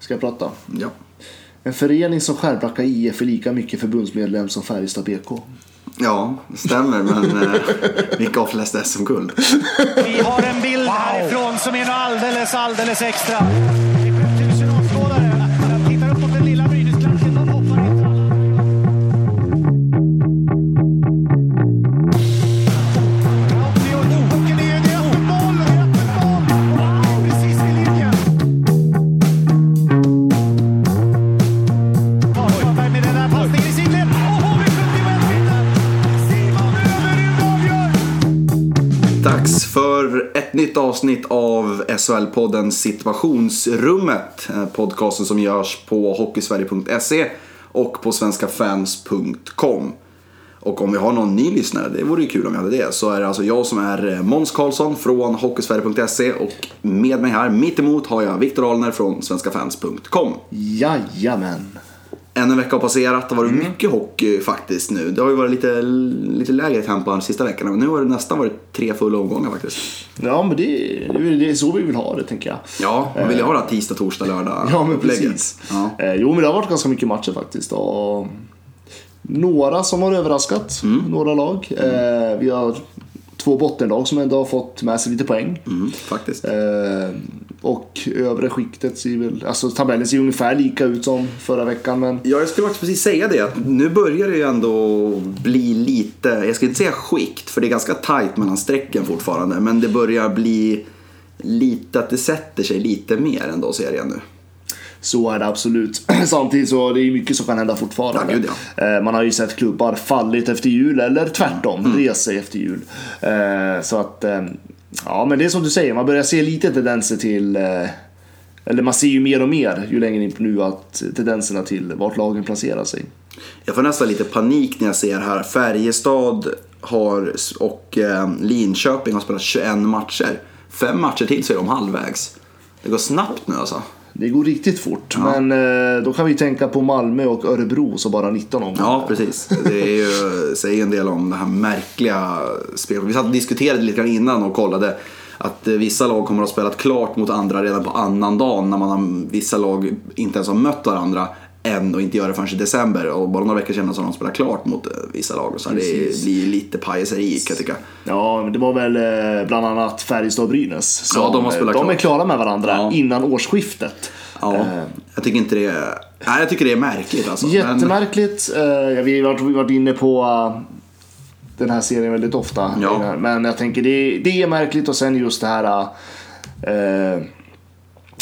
Ska jag prata? Ja. En förening som Skärblacka IF är lika mycket förbundsmedlem som Färjestad BK. Ja, det stämmer. Men eh, vilka har flest SM-guld? Vi har en bild härifrån som är alldeles, alldeles extra. Nytt avsnitt av SHL-podden Situationsrummet. Eh, podcasten som görs på hockeysverige.se och på svenskafans.com. Och om vi har någon ny lyssnare, det vore ju kul om vi hade det, så är det alltså jag som är eh, Måns Karlsson från hockeysverige.se och med mig här mitt emot har jag Viktor Alner från svenskafans.com. Jajamän. Än en vecka har passerat, det har varit mycket hockey faktiskt nu. Det har ju varit lite, lite lägre tempo de sista veckorna, men nu har det nästan varit tre fulla omgångar faktiskt. Ja, men det, det är så vi vill ha det, tänker jag. Ja, man vill ju ha det här tisdag, torsdag, lördag Ja, men precis. Ja. Eh, jo, men det har varit ganska mycket matcher faktiskt. Och några som har överraskat, Mm. några lag. Eh, vi har två bottenlag som ändå har fått med sig lite poäng. Mm, faktiskt. Eh, och övre skiktet ser väl, alltså tabellen ser ungefär lika ut som förra veckan. Men Ja, jag skulle faktiskt precis säga det. Att nu börjar det ju ändå bli lite, jag ska inte säga skikt, för det är ganska tajt mellan strecken fortfarande. Men det börjar bli lite att det sätter sig lite mer ändå serien nu. Så är det absolut. Samtidigt så det är mycket som kan hända fortfarande. Ja, gud, Eh, man har ju sett klubbar fallit efter jul eller tvärtom, Mm. resa sig efter jul. Eh, så att, eh, ja men det är som du säger, man börjar se lite tendenser till eller man ser ju mer och mer ju längre in på nu att tendenserna till vart lagen placerar sig. Jag får nästan lite panik när jag ser här. Färjestad har, och eh, Linköping har spelat 21 matcher. Fem matcher till så är de halvvägs. Det går snabbt nu alltså. Det går riktigt fort, men eh, då kan vi tänka på Malmö och Örebro så bara 19 omgångar. Ja, precis. Det är ju, säger en del om det här märkliga spelet. Vi satt och diskuterade lite grann innan och kollade att eh, vissa lag kommer att ha spelat klart mot andra redan på annan dag när man har, vissa lag inte ens har mött varandra än och inte gör det förrän i december. Och bara några veckor senare så har de spelat klart mot eh, vissa lag. Så det blir lite pajaseri kan jag tycka. Ja, men det var väl eh, bland annat Färjestad och Brynäs. som, Ja, de har spelat eh, de är klart. klara med varandra Ja. innan årsskiftet. Ja, Eh, jag tycker inte det är... Nej, jag tycker det är märkligt alltså. Men- Jättemärkligt. Eh, vi har varit, inne på den här serien väldigt ofta. Ja. Men jag tänker det, det är märkligt och sen just det här eh,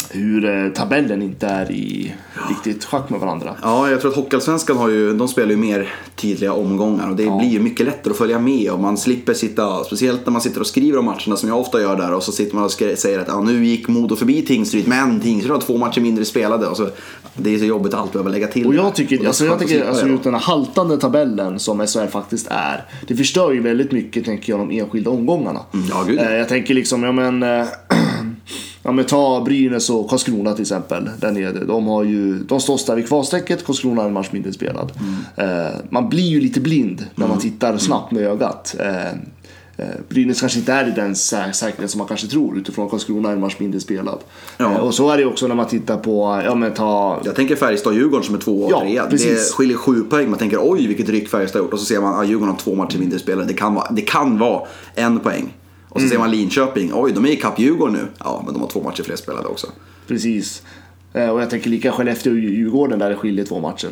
hur eh, tabellen inte är i riktigt schack med varandra. Ja, jag tror att Hockeyallsvenskan har ju, de spelar ju mer tydliga omgångar och det blir ju mycket lättare att följa med och man slipper sitta, speciellt när man sitter och skriver om matcherna som jag ofta gör där och så sitter man och säger att ja, nu gick Modo förbi Tingsryd men Tingsryd har två matcher mindre spelade och så, det är så jobbigt att alltid behöva lägga till Och jag tycker, då alltså jag tycker alltså just den här haltande tabellen som SHL faktiskt är. Det förstör ju väldigt mycket tänker jag de enskilda omgångarna. ja, gud, ja. Eh, jag tänker liksom, ja men eh, Ja men ta Brynäs och Karlskrona till exempel. Där nere. De, har ju, de slåss där vid kvalstrecket, Karlskrona har en match mindre spelad. Eh, man blir ju lite blind när man tittar snabbt med ögat. Eh, eh, Brynäs kanske inte är i den sä- säkerhet som man kanske tror utifrån Karlskrona är en match mindre spelad. Ja. Eh, och så är det också när man tittar på, ja men ta Jag tänker Färjestad-Djurgården som är två och Ja, trea. Det skiljer sju poäng. Man tänker oj vilket ryck Färjestad har gjort. Och så ser man att Djurgården har två matcher mindre spelare. Det kan vara, det kan vara en poäng. Och Mm. så ser man Linköping. Oj, de är i kapp Djurgården nu. Ja, men de har två matcher fler spelade också. Precis. Eh, Och jag tänker lika Skellefteå och Djurgården där det skiljer två matcher.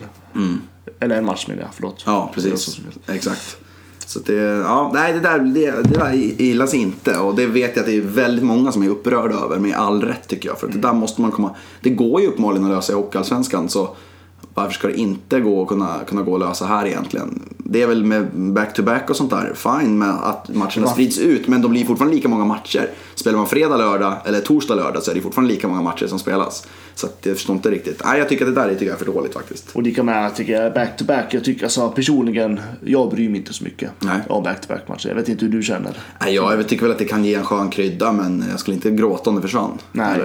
Eller en match menar jag, förlåt. Mm. Ja, precis. Exakt. Så det, ja, nej, det där, det, det där gillas inte och det vet jag att det är väldigt många som är upprörda över med all rätt tycker jag. För att det där måste man komma, det går ju uppenbarligen att lösa i Hockeyallsvenskan så varför ska det inte gå att kunna, kunna gå att lösa här egentligen? Det är väl med back-to-back och sånt där, fine med att matcherna sprids ut men de blir fortfarande lika många matcher. Spelar man fredag, lördag eller torsdag, lördag så är det fortfarande lika många matcher som spelas. Så att jag förstår inte riktigt. Nej, jag tycker att det där tycker jag är för dåligt faktiskt. Och lika med, tycker back to back. Jag tycker alltså personligen, jag bryr mig inte så mycket Nej. om back to back matcher. Jag vet inte hur du känner. Nej, jag jag tycker väl att det kan ge en skön krydda men jag skulle inte gråta om det försvann. Nej.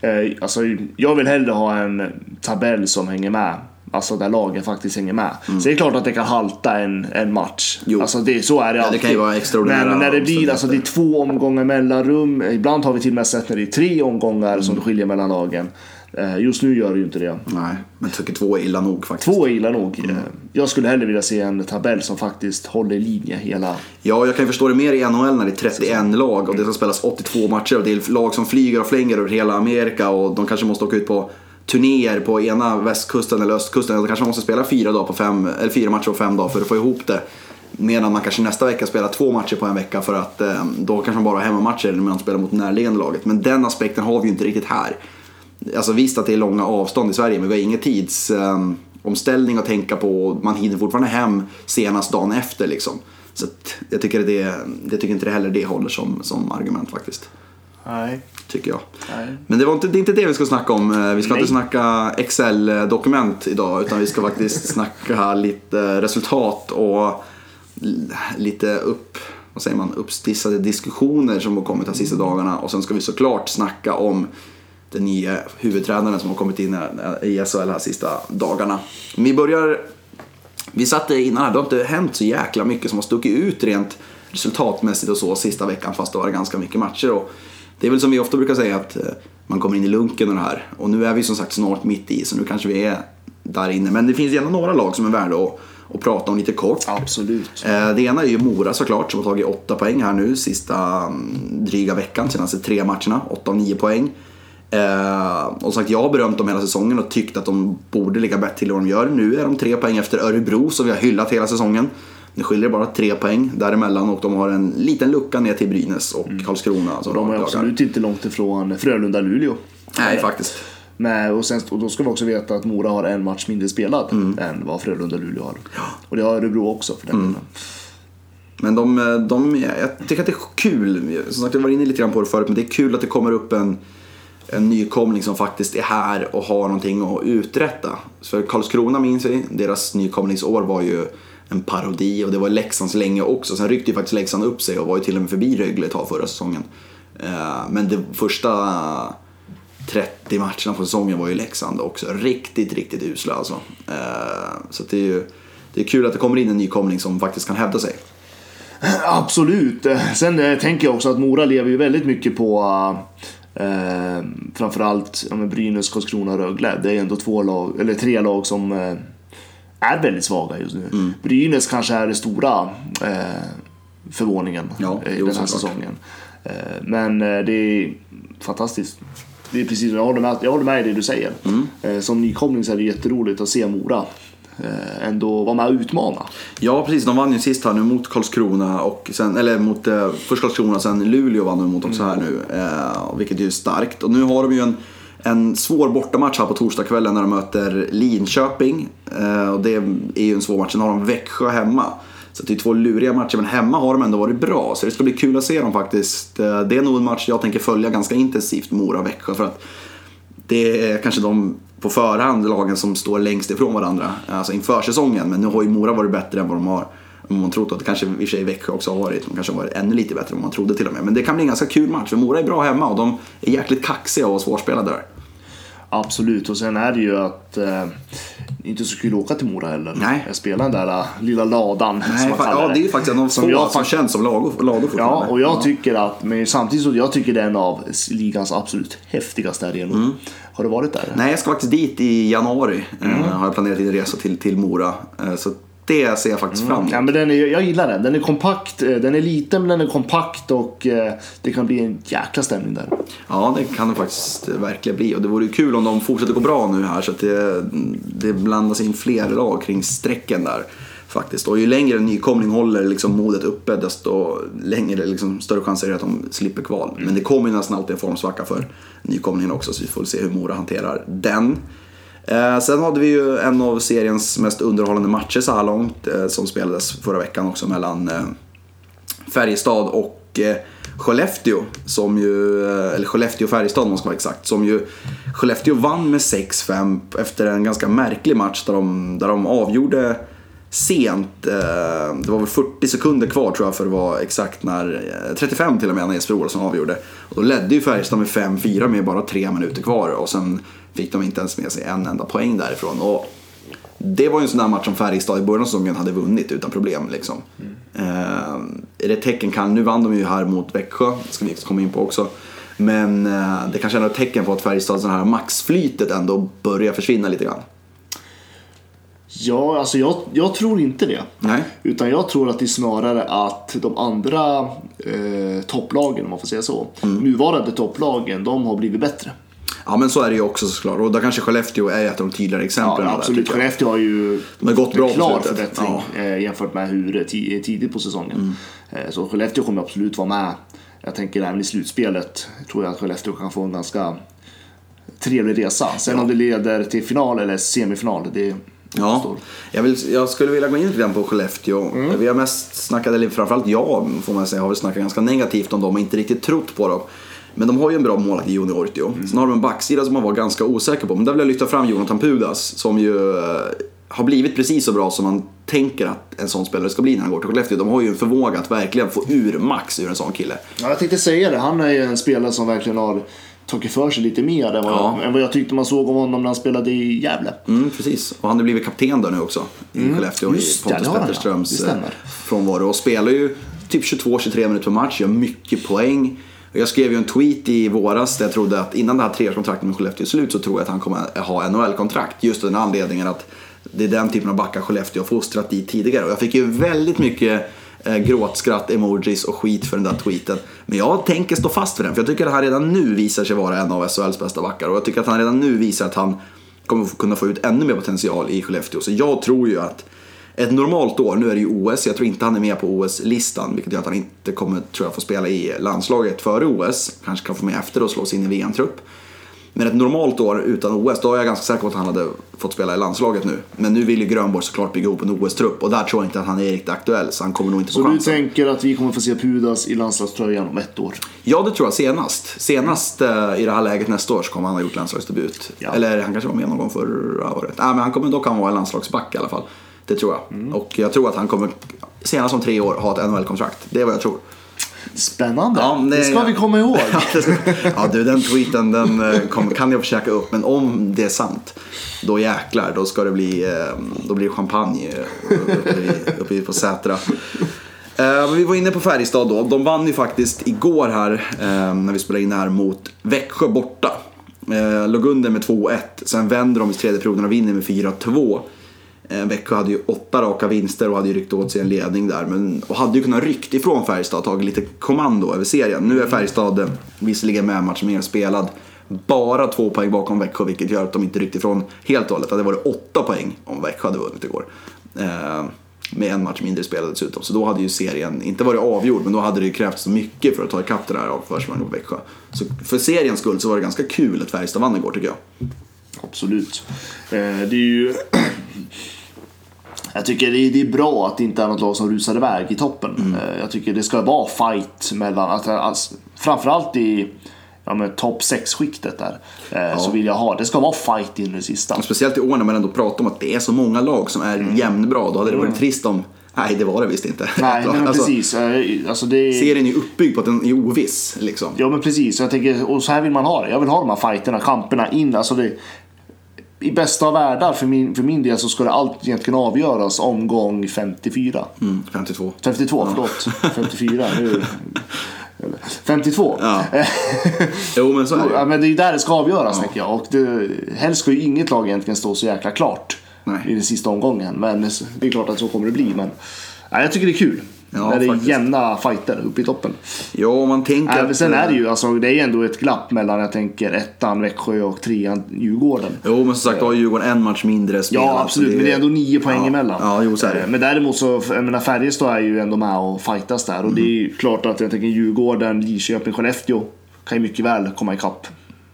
Eller? Eh, alltså, jag vill hellre ha en tabell som hänger med. Alltså där lagen faktiskt hänger med. Så det är klart att det kan halta en, en match. Mm. Jo. Alltså det, så är det det alltid. kan ju vara extraordinära Men när det blir alltså, det är två omgångar mellanrum. Ibland har vi till och med sett när det är tre omgångar som det skiljer mellan lagen. Eh, Just nu gör det ju inte det. Nej, men tycker två är illa nog faktiskt. Två är illa nog. Eh, Jag skulle hellre vilja se en tabell som faktiskt håller linje hela... Ja, jag kan ju förstå det mer i NHL när det är 31 lag och det ska spelas 82 matcher och det är lag som flyger och flänger över hela Amerika och de kanske måste åka ut på turnéer på ena västkusten eller östkusten. Då kanske man måste spela fyra, dagar på fem, eller fyra matcher på fem dagar för att få ihop det. Medan man kanske nästa vecka spelar två matcher på en vecka för att eh, då kanske man bara har hemmamatcher när man spelar mot närliggande laget. Men den aspekten har vi ju inte riktigt här. Alltså visst att det är långa avstånd i Sverige men vi har ingen tidsomställning eh, att tänka på. Man hinner fortfarande hem senast dagen efter liksom. Så att jag tycker, det, jag tycker inte det heller det håller som, som argument faktiskt. Nej. Tycker jag. Nej. Men det, var inte, det är inte det vi ska snacka om. Eh, Vi ska Nej. inte snacka Excel-dokument idag utan vi ska faktiskt snacka lite resultat och lite upp, vad säger man, uppstissade diskussioner som har kommit de sista dagarna. Och sen ska vi såklart snacka om den nya huvudtränaren som har kommit in här- i SHL här sista dagarna. Vi börjar vi satt innan här, det har inte hänt så jäkla mycket som har stuckit ut rent resultatmässigt och så sista veckan fast det var ganska mycket matcher. Och det är väl som vi ofta brukar säga att eh, man kommer in i lunken och det här. Och nu är vi som sagt snart mitt i så nu kanske vi är där inne. Men det finns ändå några lag som är värda att, att prata om lite kort. Absolut. Eh, Det ena är ju Mora såklart som har tagit åtta poäng här nu sista mm, dryga veckan, senaste tre matcherna. Åtta av nio poäng. Eh, och sagt, jag har berömt dem hela säsongen och tyckt att de borde ligga bättre till än vad de gör. Nu är de tre poäng efter Örebro som vi har hyllat hela säsongen. Nu skiljer det bara tre poäng däremellan och de har en liten lucka ner till Brynäs och Karlskrona. som Och de är absolut inte långt ifrån Frölunda-Luleå. Nej, faktiskt. Men, och, sen, och då ska vi också veta att Mora har en match mindre spelad Mm. än vad Frölunda-Luleå har. Och det har Örebro också för den Mm. delen. Men de, de, jag tycker att det är kul. Som sagt, jag var inne lite grann på det förut, men det är kul att det kommer upp en, en nykomling som faktiskt är här och har någonting att uträtta. För Karlskrona minns vi, deras nykomlingsår var ju en parodi och det var Leksands länge också. Sen ryckte ju faktiskt Leksand upp sig och var ju till och med förbi Rögle ett tag förra säsongen. Eh, men de första 30 matcherna på säsongen var ju Leksand också riktigt, riktigt usla alltså. Eh, så det är ju det är kul att det kommer in en nykomling som faktiskt kan hävda sig. Absolut. Sen eh, tänker jag också att Mora lever ju väldigt mycket på eh, framförallt ja, Brynäs, Karlskrona och Rögle. Det är ändå två lag, eller tre lag som eh, är väldigt svaga just nu. Mm. Brynäs kanske är det stora eh, förvåningen Ja, i den här säsongen. Eh, men eh, det är fantastiskt. Det är precis, jag håller med, jag håller med i det du säger. Mm. Eh, som nykomling så är det jätteroligt att se Mora eh, ändå vara med och utmana. Ja, precis. De vann ju sist här nu mot Karlskrona och sen, eller mot eh, först Karlskrona sen Luleå vann de mot också här nu. Eh, vilket ju är starkt. Och nu har de ju en, en svår bortamatch här på torsdagskvällen när de möter Linköping. Eh, och det är ju en svår match. Sen har de Växjö hemma. Så det är två luriga matcher, men hemma har de ändå varit bra. Så det ska bli kul att se dem faktiskt. Eh, det är nog en match jag tänker följa ganska intensivt, Mora-Växjö. För att det är kanske de på förhand lagen som står längst ifrån varandra alltså inför säsongen. Men nu har ju Mora varit bättre än vad de har om man trott att det kanske i och för sig Växjö också har varit. De kanske har varit ännu lite bättre än man trodde till och med. Men det kan bli en ganska kul match för Mora är bra hemma och de är jäkligt kaxiga och svårspelade där. Absolut, och sen är det ju att eh, inte så kul att åka till Mora heller. Nej. Jag spelar den där äh, lilla ladan som man kallar ja, det är ju faktiskt en av Som jag fakt- känns som lador, lador Ja, och jag tycker att, men samtidigt så jag tycker det är en av ligans absolut häftigaste arenor. Mm. Har du varit där? Nej, jag ska faktiskt dit i januari. Mm. Eh, har jag planerat en resa till, till Mora. Eh, så det ser jag faktiskt fram emot. Ja, men den är, jag gillar den. Den är kompakt, eh, den är liten men den är kompakt och eh, det kan bli en jäkla stämning där. Ja, det kan det faktiskt verkligen bli. Och det vore ju kul om de fortsätter gå bra nu här så att det, det blandas in fler lag kring strecken där. Faktiskt. Och ju längre en nykomling håller liksom modet uppe desto längre, liksom, större chanser är det att de slipper kval. Men det kommer ju nästan alltid en formsvacka för nykomlingen också så vi får se hur Mora hanterar den. Eh, sen hade vi ju en av seriens mest underhållande matcher så här långt eh, som spelades förra veckan också mellan eh, Färjestad och eh, Skellefteå. Som ju, eh, eller Skellefteå och Färjestad om man ska vara exakt. Som ju Skellefteå vann med 6-5 efter en ganska märklig match där de, där de avgjorde sent. Eh, det var väl 40 sekunder kvar tror jag för att vara exakt när, eh, 35 till och med när Jesper Olsson avgjorde. Och då ledde ju Färjestad med 5-4 med bara tre minuter kvar och sen fick de inte ens med sig en enda poäng därifrån. Och det var ju en sån där match som Färjestad i början av säsongen hade vunnit utan problem. Liksom. Eh, är det tecken kan, nu vann de ju här mot Växjö, det ska vi komma in på också. Men eh, det kanske är ett tecken på att Färjestads här maxflytet ändå börjar försvinna lite grann. Ja, alltså jag, jag tror inte det. Nej. Utan jag tror att det är snarare att de andra eh, topplagen, om man får säga så, Mm. nuvarande topplagen, de har blivit bättre. Ja men så är det ju också såklart. Och där kanske Skellefteå är ett av de tydligare exemplen. Ja, där, absolut. jag. Skellefteå har ju De har gått bra klar förbättring eh, jämfört med hur det ti- tidigt på säsongen. Mm. Eh, så Skellefteå kommer absolut vara med. Jag tänker även i slutspelet tror jag att Skellefteå kan få en ganska trevlig resa. Sen om det leder till final eller semifinal, det Ja, jag, vill, jag skulle vilja gå in lite grann på Skellefteå. Vi har mest snackat, eller framförallt jag får man säga, har väl snackat ganska negativt om dem och inte riktigt trott på dem. Men de har ju en bra målvakt i Joni Ortio. Sen har de en backsida som man var ganska osäker på. Men där vill jag lyfta fram Jonathan Pudas som ju eh, har blivit precis så bra som man tänker att en sån spelare ska bli när han går till Skellefteå. De har ju en förmåga att verkligen få ur max ur en sån kille. Ja, jag tänkte säga det. Han är ju en spelare som verkligen har tagit för sig lite mer än vad, Ja. än vad jag tyckte man såg av honom när han spelade i Gävle. Mm, precis. Och han har blivit kapten där nu också. I Skellefteå Mm. Just i Pontus ja. Petterströms eh, frånvaro. Och spelar ju typ 22-23 minuter per match, gör mycket poäng. Jag skrev ju en tweet i våras där jag trodde att innan det här treårskontraktet med Skellefteå är slut så tror jag att han kommer ha NHL-kontrakt. Just av den anledningen att det är den typen av backar Skellefteå har fostrat dit tidigare. Och jag fick ju väldigt mycket eh, gråtskratt, emojis och skit för den där tweeten. Men jag tänker stå fast för den, för jag tycker att han redan nu visar sig vara en av SHLs bästa backar. Och jag tycker att han redan nu visar att han kommer kunna få ut ännu mer potential i Skellefteå. Så jag tror ju att ett normalt år, nu är det ju OS, jag tror inte han är med på OS-listan, vilket gör att han inte kommer, tror jag, få spela i landslaget före OS. Kanske kan få med efter och slå sig in i VM-trupp. Men ett normalt år utan OS, då är jag ganska säker på att han hade fått spela i landslaget nu. Men nu vill ju Grönborg såklart bygga ihop en OS-trupp och där tror jag inte att han är riktigt aktuell, så han kommer nog inte få Så du chansen. tänker att vi kommer få se Pudas i landslagströjan om ett år? Ja, det tror jag senast. Senast eh, i det här läget nästa år så kommer han ha gjort landslagsdebut. Ja. Eller han kanske var med någon gång förra året. Nej, men han kommer dock han vara en landslagsback i alla fall. Det tror jag. Mm. Och jag tror att han kommer senast om tre år ha ett NHL-kontrakt. Det är vad jag tror. Spännande! Ja, det, det- ska vi komma ihåg. Ja, du, den tweeten den eh, kom, kan jag försöka upp. Men om det är sant, då jäklar, då ska det bli, eh, då blir det champagne eh, uppe, uppe på Sätra. Vi var inne på Färjestad då. De vann ju faktiskt igår här, när vi spelade in här, mot Växjö borta. Låg under med 2-1, sen vänder de i tredje perioden och vinner med 4-2. Eh, Växjö hade ju åtta raka vinster och hade ju ryckt åt sig en ledning där. Men, och hade ju kunnat ryckt ifrån Färjestad och tagit lite kommando över serien. Nu är Färjestad eh, visserligen med matchen mer spelad. Bara två poäng bakom Växjö vilket gör att de inte ryckt ifrån helt och hållet. Det hade varit åtta poäng om Växjö hade vunnit igår. Eh, med en match mindre spelad dessutom. Så då hade ju serien inte varit avgjord men då hade det ju krävts så mycket för att ta ikapp det där av försprånget på Växjö. Så för seriens skull så var det ganska kul att Färjestad vann igår tycker jag. Absolut. Eh, det är ju... Jag tycker det är, bra att det inte är något lag som rusar iväg i toppen. Mm. Eh, Jag tycker det ska vara fight mellan, alltså, framförallt i ja, men topp 6-skiktet där. Eh, Så vill jag ha, det ska vara fight in i det sista. Och speciellt i år när man ändå pratar om att det är så många lag som är jämnbra. Då hade det varit trist om... Nej, det var det visst inte. Mm. Nej, nej men Alltså, precis. Eh, Alltså det. Serien är uppbyggd på att den är oviss. Liksom. Ja men precis, jag tänker, och så här vill man ha det. Jag vill ha de här fighterna, kamperna in. Alltså det, I bästa av världar för min, för min del så ska det allt egentligen avgöras omgång 54. Mm, 52. 52, förlåt. 54, nu. 52. Ja. Jo, men så är det Ja, men det är ju där det ska avgöras tänker jag. Och det, helst ska ju inget lag egentligen stå så jäkla klart Nej. i den sista omgången. Men det är klart att så kommer det bli. Men ja, jag tycker det är kul. Ja, när det är jämna fighter uppe i toppen. Ja, om man tänker men sen är det eh, ju, alltså, det är ändå ett glapp mellan jag tänker ettan Växjö och trean Djurgården. Jo, men som sagt, har Djurgården en match mindre spelat. Ja absolut, men det är ändå nio poäng ja. emellan. Ja, jo, så är det. Eh, Men däremot så, jag menar Färjestad är ju ändå med och fightas där. Och det är Mm. ju klart att jag tänker Djurgården, Lidköping, Skellefteå kan ju mycket väl komma ikapp.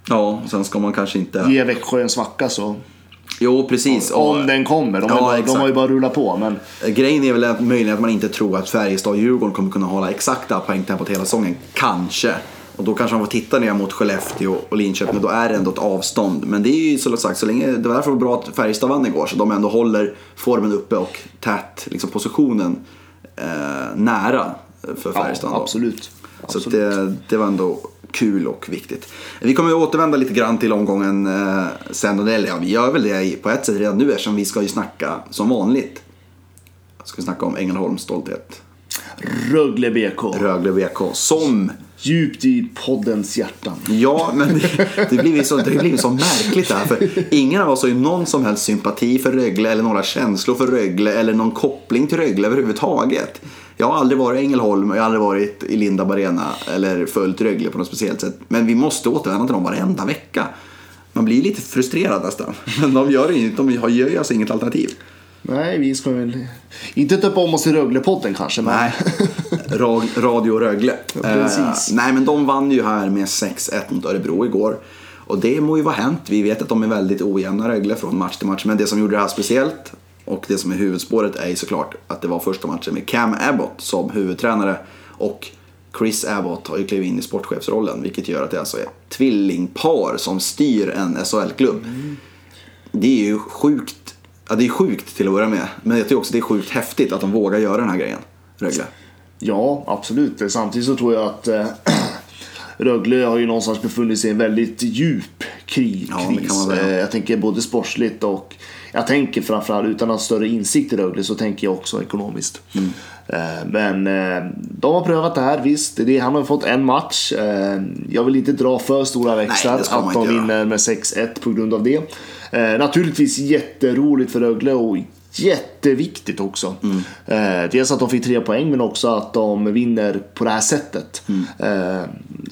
Ja, sen ska man kanske inte... Ge Växjö en svacka så. Jo, precis. Och- Om den kommer. De, Ja, har, ju bara, de har ju bara rullat på. Men Grejen är väl att möjligen att man inte tror att Färjestad och Djurgården kommer kunna hålla exakta poängtempot hela säsongen. Kanske. Och då kanske man får titta ner mot Skellefteå och Linköping och då är det ändå ett avstånd. Men det är ju som sagt, så länge, det var därför det var bra att Färjestad vann igår. Så de ändå håller formen uppe och tät liksom positionen eh, nära för Färjestad. ja, då. absolut. Så absolut. det, det var ändå kul och viktigt. Vi kommer att återvända lite grann till omgången eh, sen. Och eller ja, vi gör väl det på ett sätt redan nu eftersom vi ska ju snacka som vanligt. Ska vi snacka om Ängelholms stolthet. Rögle BK. Rögle BK som Djupt i poddens hjärtan. Ja, men det, det blir så, det blir så märkligt det här. För ingen av oss har ju någon som helst sympati för Rögle eller några känslor för Rögle eller någon koppling till Rögle överhuvudtaget. Jag har aldrig varit i Ängelholm, jag har aldrig varit i Lindab Arena eller följt Rögle på något speciellt sätt. Men vi måste återvända till dem varenda vecka. Man blir lite frustrerad nästan. Men de gör, inte, de gör alltså inget alternativ. Nej, vi ska väl inte döpa om oss i Röglepodden kanske. Men... Nej, Ra- Radio Rögle. precis. Eh, nej, men de vann ju här med 6-1 mot Örebro igår. Och det må ju vara hänt. Vi vet att de är väldigt ojämna Rögle från match till match. Men det som gjorde det här speciellt och det som är huvudspåret är ju såklart att det var första matchen med Cam Abbott som huvudtränare. Och Chris Abbott har ju klivit in i sportchefsrollen. Vilket gör att det alltså är tvillingpar som styr en SHL-klubb. Det är ju sjukt. Ja, det är sjukt till att börja med. Men jag tycker också att det är sjukt häftigt att de vågar göra den här grejen. Rögle. Ja, absolut. Samtidigt så tror jag att eh, Rögle har ju någonstans befunnit sig i en väldigt djup kri- Ja, det kan kris. man säga. Eh, jag tänker både sportsligt och jag tänker framförallt utan att ha större insikt i Rögle så tänker jag också ekonomiskt. Mm. Eh, Men eh, de har prövat det här, visst. Det, han har fått en match. Eh, Jag vill inte dra för stora växlar man att de vinner med 6-1 på grund av det. Naturligtvis jätteroligt för Rögle och jätteviktigt också. Mm. Eh, dels att de fick tre poäng men också att de vinner på det här sättet. Mm. Eh,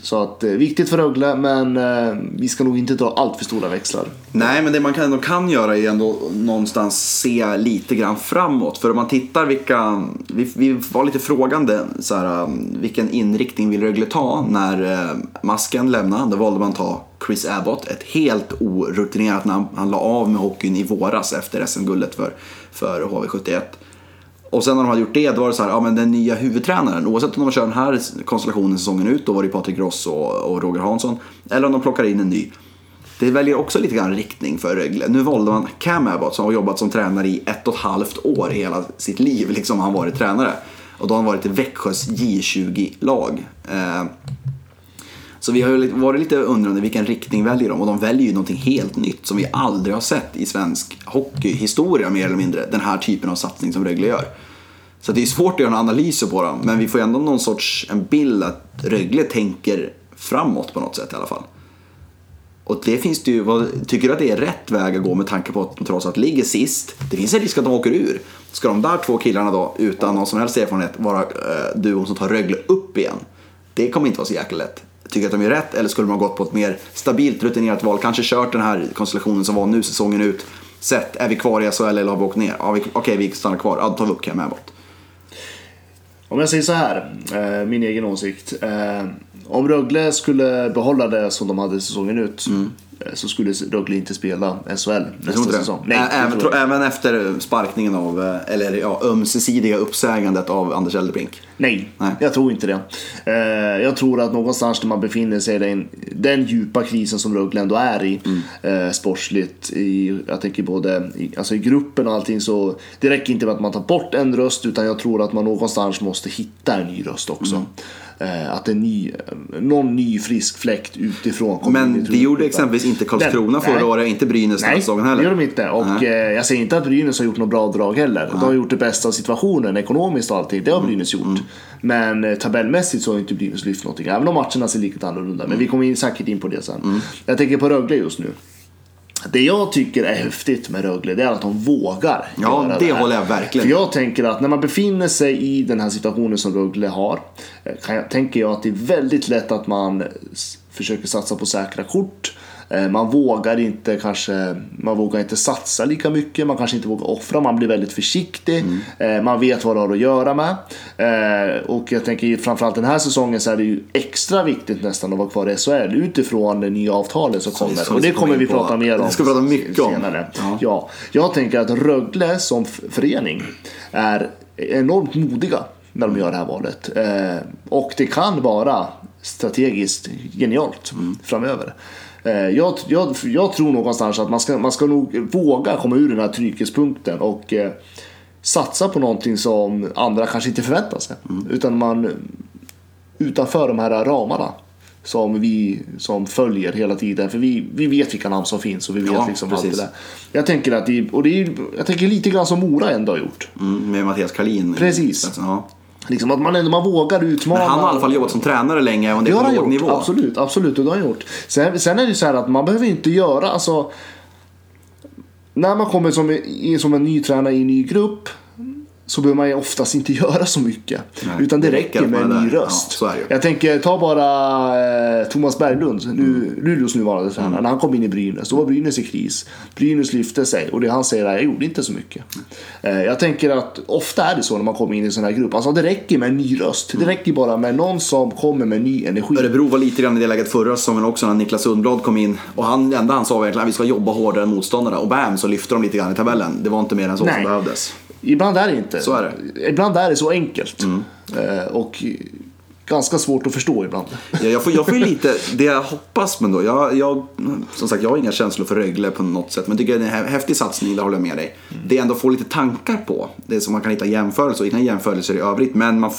så att eh, viktigt för Rögle men eh, vi ska nog inte dra allt för stora växlar. Nej, men det man ändå kan göra är ändå någonstans se lite grann framåt. För om man tittar vilka, vi, vi var lite frågande, så här, um, vilken inriktning vill Rögle ta när eh, masken lämnade? Då valde man ta Chris Abbott, ett helt orutinerat namn. Han la av med hockeyn i våras efter SM-guldet för, för HV71. Och sen när de hade gjort det, då var det så här, ja men den nya huvudtränaren, oavsett om de kör den här konstellationen säsongen ut, då var det Patrik Ross och, och Roger Hansson, eller om de plockar in en ny. Det väljer också lite grann riktning för Rögle. Nu valde man Cam Abbott som har jobbat som tränare i ett och ett halvt år i hela sitt liv, liksom har han varit tränare. Och då har han varit i Växjös J20-lag. Eh, så vi har ju varit lite undrande vilken riktning väljer de och de väljer ju någonting helt nytt som vi aldrig har sett i svensk hockeyhistoria mer eller mindre. Den här typen av satsning som Rögle gör. Så det är svårt att göra en analys på dem men vi får ju ändå någon sorts en bild att Rögle tänker framåt på något sätt i alla fall. Och det finns det ju, vad, tycker du att det är rätt väg att gå med tanke på att de trots allt ligger sist? Det finns en risk att de åker ur. Ska de där två killarna då, utan någon som helst erfarenhet, vara eh, duon som tar Rögle upp igen? Det kommer inte vara så jäkla lätt. Tycker att de är rätt eller skulle de ha gått på ett mer stabilt rutinerat val? Kanske kört den här konstellationen som var nu säsongen ut. Sett, är vi kvar i SHL eller har vi åkt ner? Ja, vi, okej, vi stannar kvar. Ja, då tar vi upp Cam Abbott. Om jag säger så här, eh, min egen åsikt. Eh, om Rögle skulle behålla det som de hade säsongen ut eh, så skulle Rögle inte spela SHL nästa inte säsong. Det även, tro, även efter sparkningen av, eh, eller ja, ömsesidiga uppsägandet av Anders Eldebrink. Nej, Nej. jag tror inte det. Eh, jag tror att någonstans där man befinner sig i den, den djupa krisen som Rögle ändå är i Mm. eh, sportsligt. I, jag tänker både i, alltså i gruppen och allting så det räcker inte med att man tar bort en röst utan jag tror att man någonstans måste hitta en ny röst också. Mm. Eh, att en ny, någon ny frisk fläkt utifrån kommer Men det gjorde exempelvis inte Karlskrona Den- förra nej. året, inte Brynäs den här Nej, säsongen det heller. gör de inte. Och Nej. eh, jag säger inte att Brynäs har gjort något bra drag heller. De har gjort det bästa av situationen ekonomiskt och allting. Det Mm. har Brynäs gjort. Men eh, tabellmässigt så har inte Brynäs lyft någonting. Även om matcherna ser lite annorlunda. Mm. Men vi kommer in säkert in på det sen. Jag tänker på Rögle just nu. Det jag tycker är häftigt med Rögle det är att de vågar Ja, det här. håller jag verkligen För jag tänker att när man befinner sig i den här situationen som Rögle har. eh, jag, tänker jag att det är väldigt lätt att man försöker satsa på säkra kort. Eh, Man vågar inte kanske, man vågar inte satsa lika mycket, man kanske inte vågar offra, man blir väldigt försiktig. Eh, Man vet vad det har att göra med. Eh, Och jag tänker framförallt den här säsongen så är det ju extra viktigt nästan att vara kvar i SHL utifrån det nya avtalet som kommer. Och det kommer vi prata mer om Det ska prata mycket om. senare. Ja. Ja, jag tänker att Rögle som förening är enormt modiga när de gör det här valet. Och det kan vara strategiskt genialt framöver. Eh, jag, jag, jag tror någonstans att man ska, man ska nog våga komma ur den här tryckespunkten och eh, satsa på någonting som andra kanske inte förväntar sig. Utan man utanför de här ramarna som vi som följer hela tiden. För vi, vi vet vilka namn som finns och vi vet Ja, liksom allt det precis. där. Jag tänker att det, och det är, jag tänker lite grann som Mora ändå har gjort. Mm, med Mattias Karlin. Precis. Ja. Liksom att man, man vågar utmana. Men han har i alla fall jobbat som tränare länge, om det är har på han låg gjort, nivå. absolut, absolut, och det har han gjort. Sen, sen är det ju så här att man behöver inte göra, alltså. När man kommer som, som en ny tränare i en ny grupp. Så behöver man ju oftast inte göra så mycket. Nej, utan det det räcker räcker med en ny där. röst. Ja. Jag tänker, ta bara eh, Thomas Berglund, nu, Mm. Luleås nuvarande tränare. När han kom in i Brynäs, då var Brynäs i kris. Brynäs lyfte sig och det han säger är, jag gjorde inte så mycket. Eh, jag tänker att ofta är det så när man kommer in i en sån här grupp. Alltså det räcker med en ny röst. Det räcker bara med någon som kommer med ny energi. Örebro var lite grann i det läget förra säsongen också när Niklas Sundblad kom in. Och han, det enda han sa var egentligen att vi ska jobba hårdare än motståndarna. Och bam så lyfte de lite grann i tabellen. Det var inte mer än så Nej. som behövdes. Ibland är det inte. Så är det. Mm. Ibland är det så enkelt. Eh, och ganska svårt att förstå ibland. Ja, jag, får, jag får lite, det jag hoppas men då, jag, jag, som sagt jag har inga känslor för Rögle på något sätt men tycker det är en häftig satsning, det håller jag med dig. Det jag ändå får lite tankar på, det är som man kan hitta jämförelser inga jämförelser i övrigt men man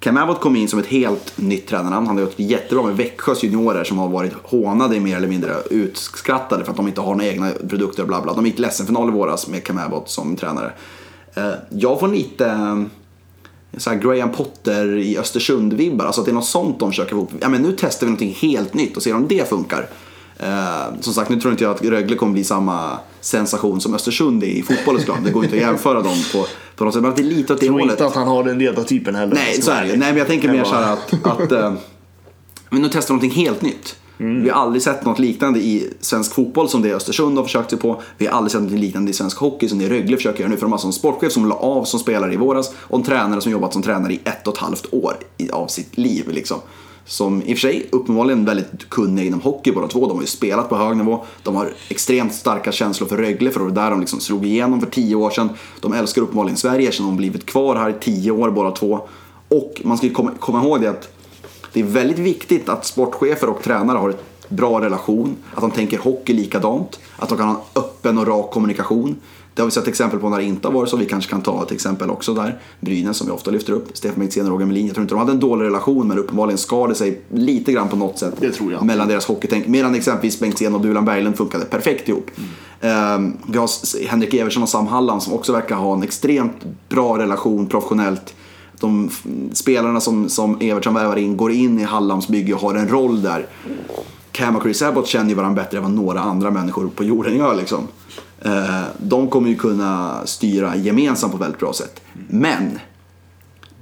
Cam Abbott kom in som ett helt nytt tränarnamn. Han har gjort jättebra med Växjös juniorer som har varit hånade mer eller mindre utskrattade för att de inte har några egna produkter och bla bla. De gick ledsen-final i våras med Cam Abbott som tränare. Eh, Jag får lite eh, så här Graham Potter i Östersund-vibbar. Alltså att det är något sånt de försöker få ihop. Ja men nu testar vi någonting helt nytt och ser om det funkar. Eh, som sagt, nu tror inte jag att Rögle kommer bli samma sensation som Östersund är i fotboll såklart. Det går inte att jämföra dem på, på något sätt. Men det är lite åt det Jag tror hållet. inte att han har den ledartypen heller. Nej, så är det. Nej, men jag tänker mer så här att, att eh, men nu testar vi någonting helt nytt. Mm. Vi har aldrig sett något liknande i svensk fotboll som det Östersund har försökt sig på. Vi har aldrig sett något liknande i svensk hockey som det Rögle försöker göra nu. För de har alltså en sportchef som la av som spelare i våras och en tränare som jobbat som tränare i ett och ett halvt år av sitt liv. Liksom. Som i och för sig uppenbarligen väldigt kunniga inom hockey båda två. De har ju spelat på hög nivå. De har extremt starka känslor för Rögle för det var där de liksom slog igenom för tio år sedan. De älskar uppenbarligen Sverige eftersom de blivit kvar här i tio år båda två. Och man ska ju komma, komma ihåg det att det är väldigt viktigt att sportchefer och tränare har ett bra relation, att de tänker hockey likadant, att de kan ha en öppen och rak kommunikation. Det har vi sett exempel på när det inte har varit så. Vi kanske kan ta ett exempel också där. Brynäs som vi ofta lyfter upp. Stefan Bengtzén och Roger Melin. Jag tror inte de hade en dålig relation men uppenbarligen skar det sig lite grann på något sätt. Det tror jag. Mellan deras hockeytänk. Medan exempelvis Bengtzén och Bulan Berglund funkade perfekt ihop. Har S- Henrik Evertsson och Sam Hallam som också verkar ha en extremt bra relation professionellt. De spelarna som, som Evertsson värvar in går in i Hallams bygge och har en roll där. Cam och Chris Abbott känner ju varandra bättre än vad några andra människor på jorden gör. Liksom. Eh, de kommer ju kunna styra gemensamt på ett väldigt bra sätt. Men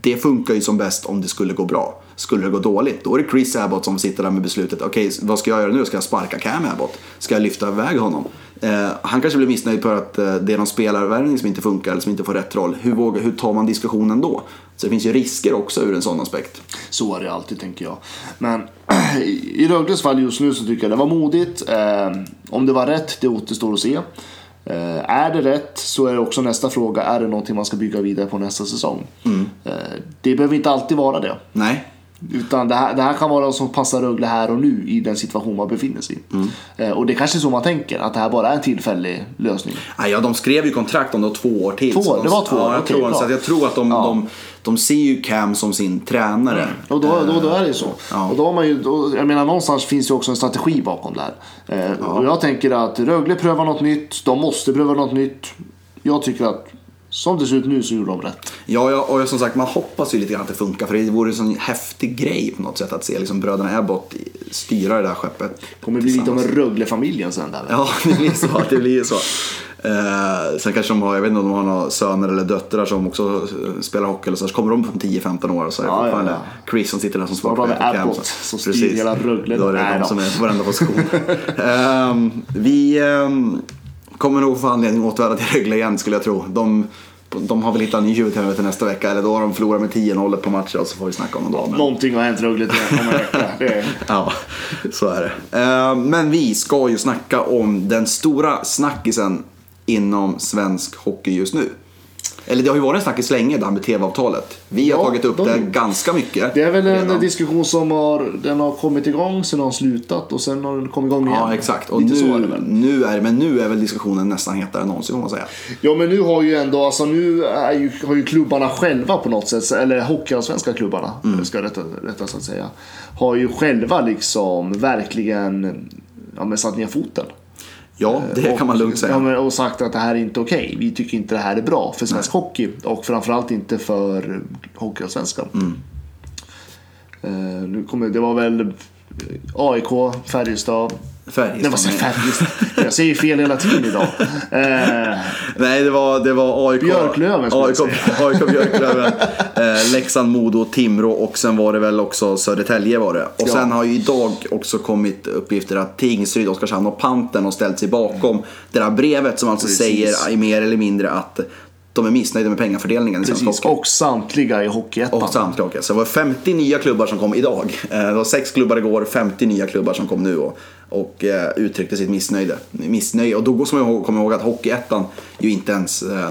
det funkar ju som bäst om det skulle gå bra. Skulle det gå dåligt, då är det Chris Abbott som sitter där med beslutet. Okej, vad ska jag göra nu? Ska jag sparka Cam Abbott? Ska jag lyfta iväg honom? Eh, han kanske blir missnöjd för att eh, det är någon spelarvärvning som inte funkar eller som inte får rätt roll. Hur, vågar, hur tar man diskussionen då? Så det finns ju risker också ur en sån aspekt. Så är det alltid tänker jag. Men i Rögles fall just nu så tycker jag det var modigt. Eh, om det var rätt, det återstår att se. Eh, är det rätt så är det också nästa fråga, är det någonting man ska bygga vidare på nästa säsong? Eh, det behöver inte alltid vara det. Nej, Utan det här, det här kan vara något som passar Rögle här och nu i den situation man befinner sig i. Eh, och det kanske är så man tänker, att det här bara är en tillfällig lösning. Ja, de skrev ju kontrakt om då två år till. Två år? de- Det var två år? Ja, jag, Okej, tror, bra. så att jag tror att de, Ja. de, de ser ju Cam som sin tränare. Och då, då, då är det ju så. Ja. Och då har man ju, då, jag menar någonstans finns ju också en strategi bakom det här. Eh, Och jag tänker att Rögle prövar något nytt, de måste pröva något nytt. Jag tycker att som det ser ut nu så gjorde de rätt. Ja, ja, och som sagt man hoppas ju lite grann att det funkar för det vore en sån häftig grej på något sätt att se liksom bröderna Abbott styra det där skeppet. kommer bli lite tillsammans. en Rögle-familjen sen där. Ja, det blir så. Det blir så. Eh, sen kanske de har, jag vet inte om de har några söner eller döttrar som också eh, spelar hockey eller så. Så kommer de om 10-15 år och så är det Ja, ja, fortfarande ja. Chris som sitter där som och Cam Abbott som styr Precis. hela Rögle. Då är det Nej de då. som är varenda position. Ehm, vi ehm, kommer nog få anledning att återvända till Rögle igen skulle jag tro. De, de har väl hittat en ny huvudtränare till nästa vecka eller då har de förlorat med 10-0 på matcher och så får vi snacka om dem då. Men- Någonting har hänt Rögle till om en vecka. Är- Ja, så är det. Eh, Men vi ska ju snacka om den stora snackisen inom svensk hockey just nu. Eller det har ju varit en snackis länge det här med tv-avtalet. Vi har Ja, tagit upp de- det ganska mycket. Det är väl en redan. diskussion som har, den har kommit igång, sen har den slutat och sen har den kommit igång igen. Ja, exakt. Och Lite så är nu, nu är, men nu är väl diskussionen nästan hetare än någonsin får man säga. Ja men nu har ju ändå, alltså nu är ju, har ju klubbarna själva på något sätt, eller hockeyallsvenska klubbarna, Mm. ska rätta, rätta så att säga. Har ju själva liksom verkligen ja, men satt ner foten. Ja, det kan man lugnt Ja, säga. men, och sagt att det här är inte okej. Vi tycker inte det här är bra för svensk hockey och framförallt inte för Hockeyallsvenskan. Mm. Eh, nu kommer, det var väl AIK, Färjestad. Färjestad jag? Färjestad? Jag säger fel hela tiden idag. Eh, Nej, det var, det var AIK. Björklöven, AIK, AIK Björklöven. eh, Leksand, Modo, Timrå och sen var det väl också Södertälje var det. Och Ja. sen har ju idag också kommit uppgifter att Tingsryd, Oskarshamn och Panten har ställt sig bakom det här brevet som alltså Precis. säger i mer eller mindre att de är missnöjda med pengafördelningen i svensk precis, hockey. och samtliga i Hockeyettan. Och samtliga hockey. Så det var 50 nya klubbar som kom idag. Eh, Det var sex klubbar igår, 50 nya klubbar som kom nu och, och eh, uttryckte sitt missnöje. missnöje. Och då ska man komma ihåg att Hockeyettan ju inte ens eh,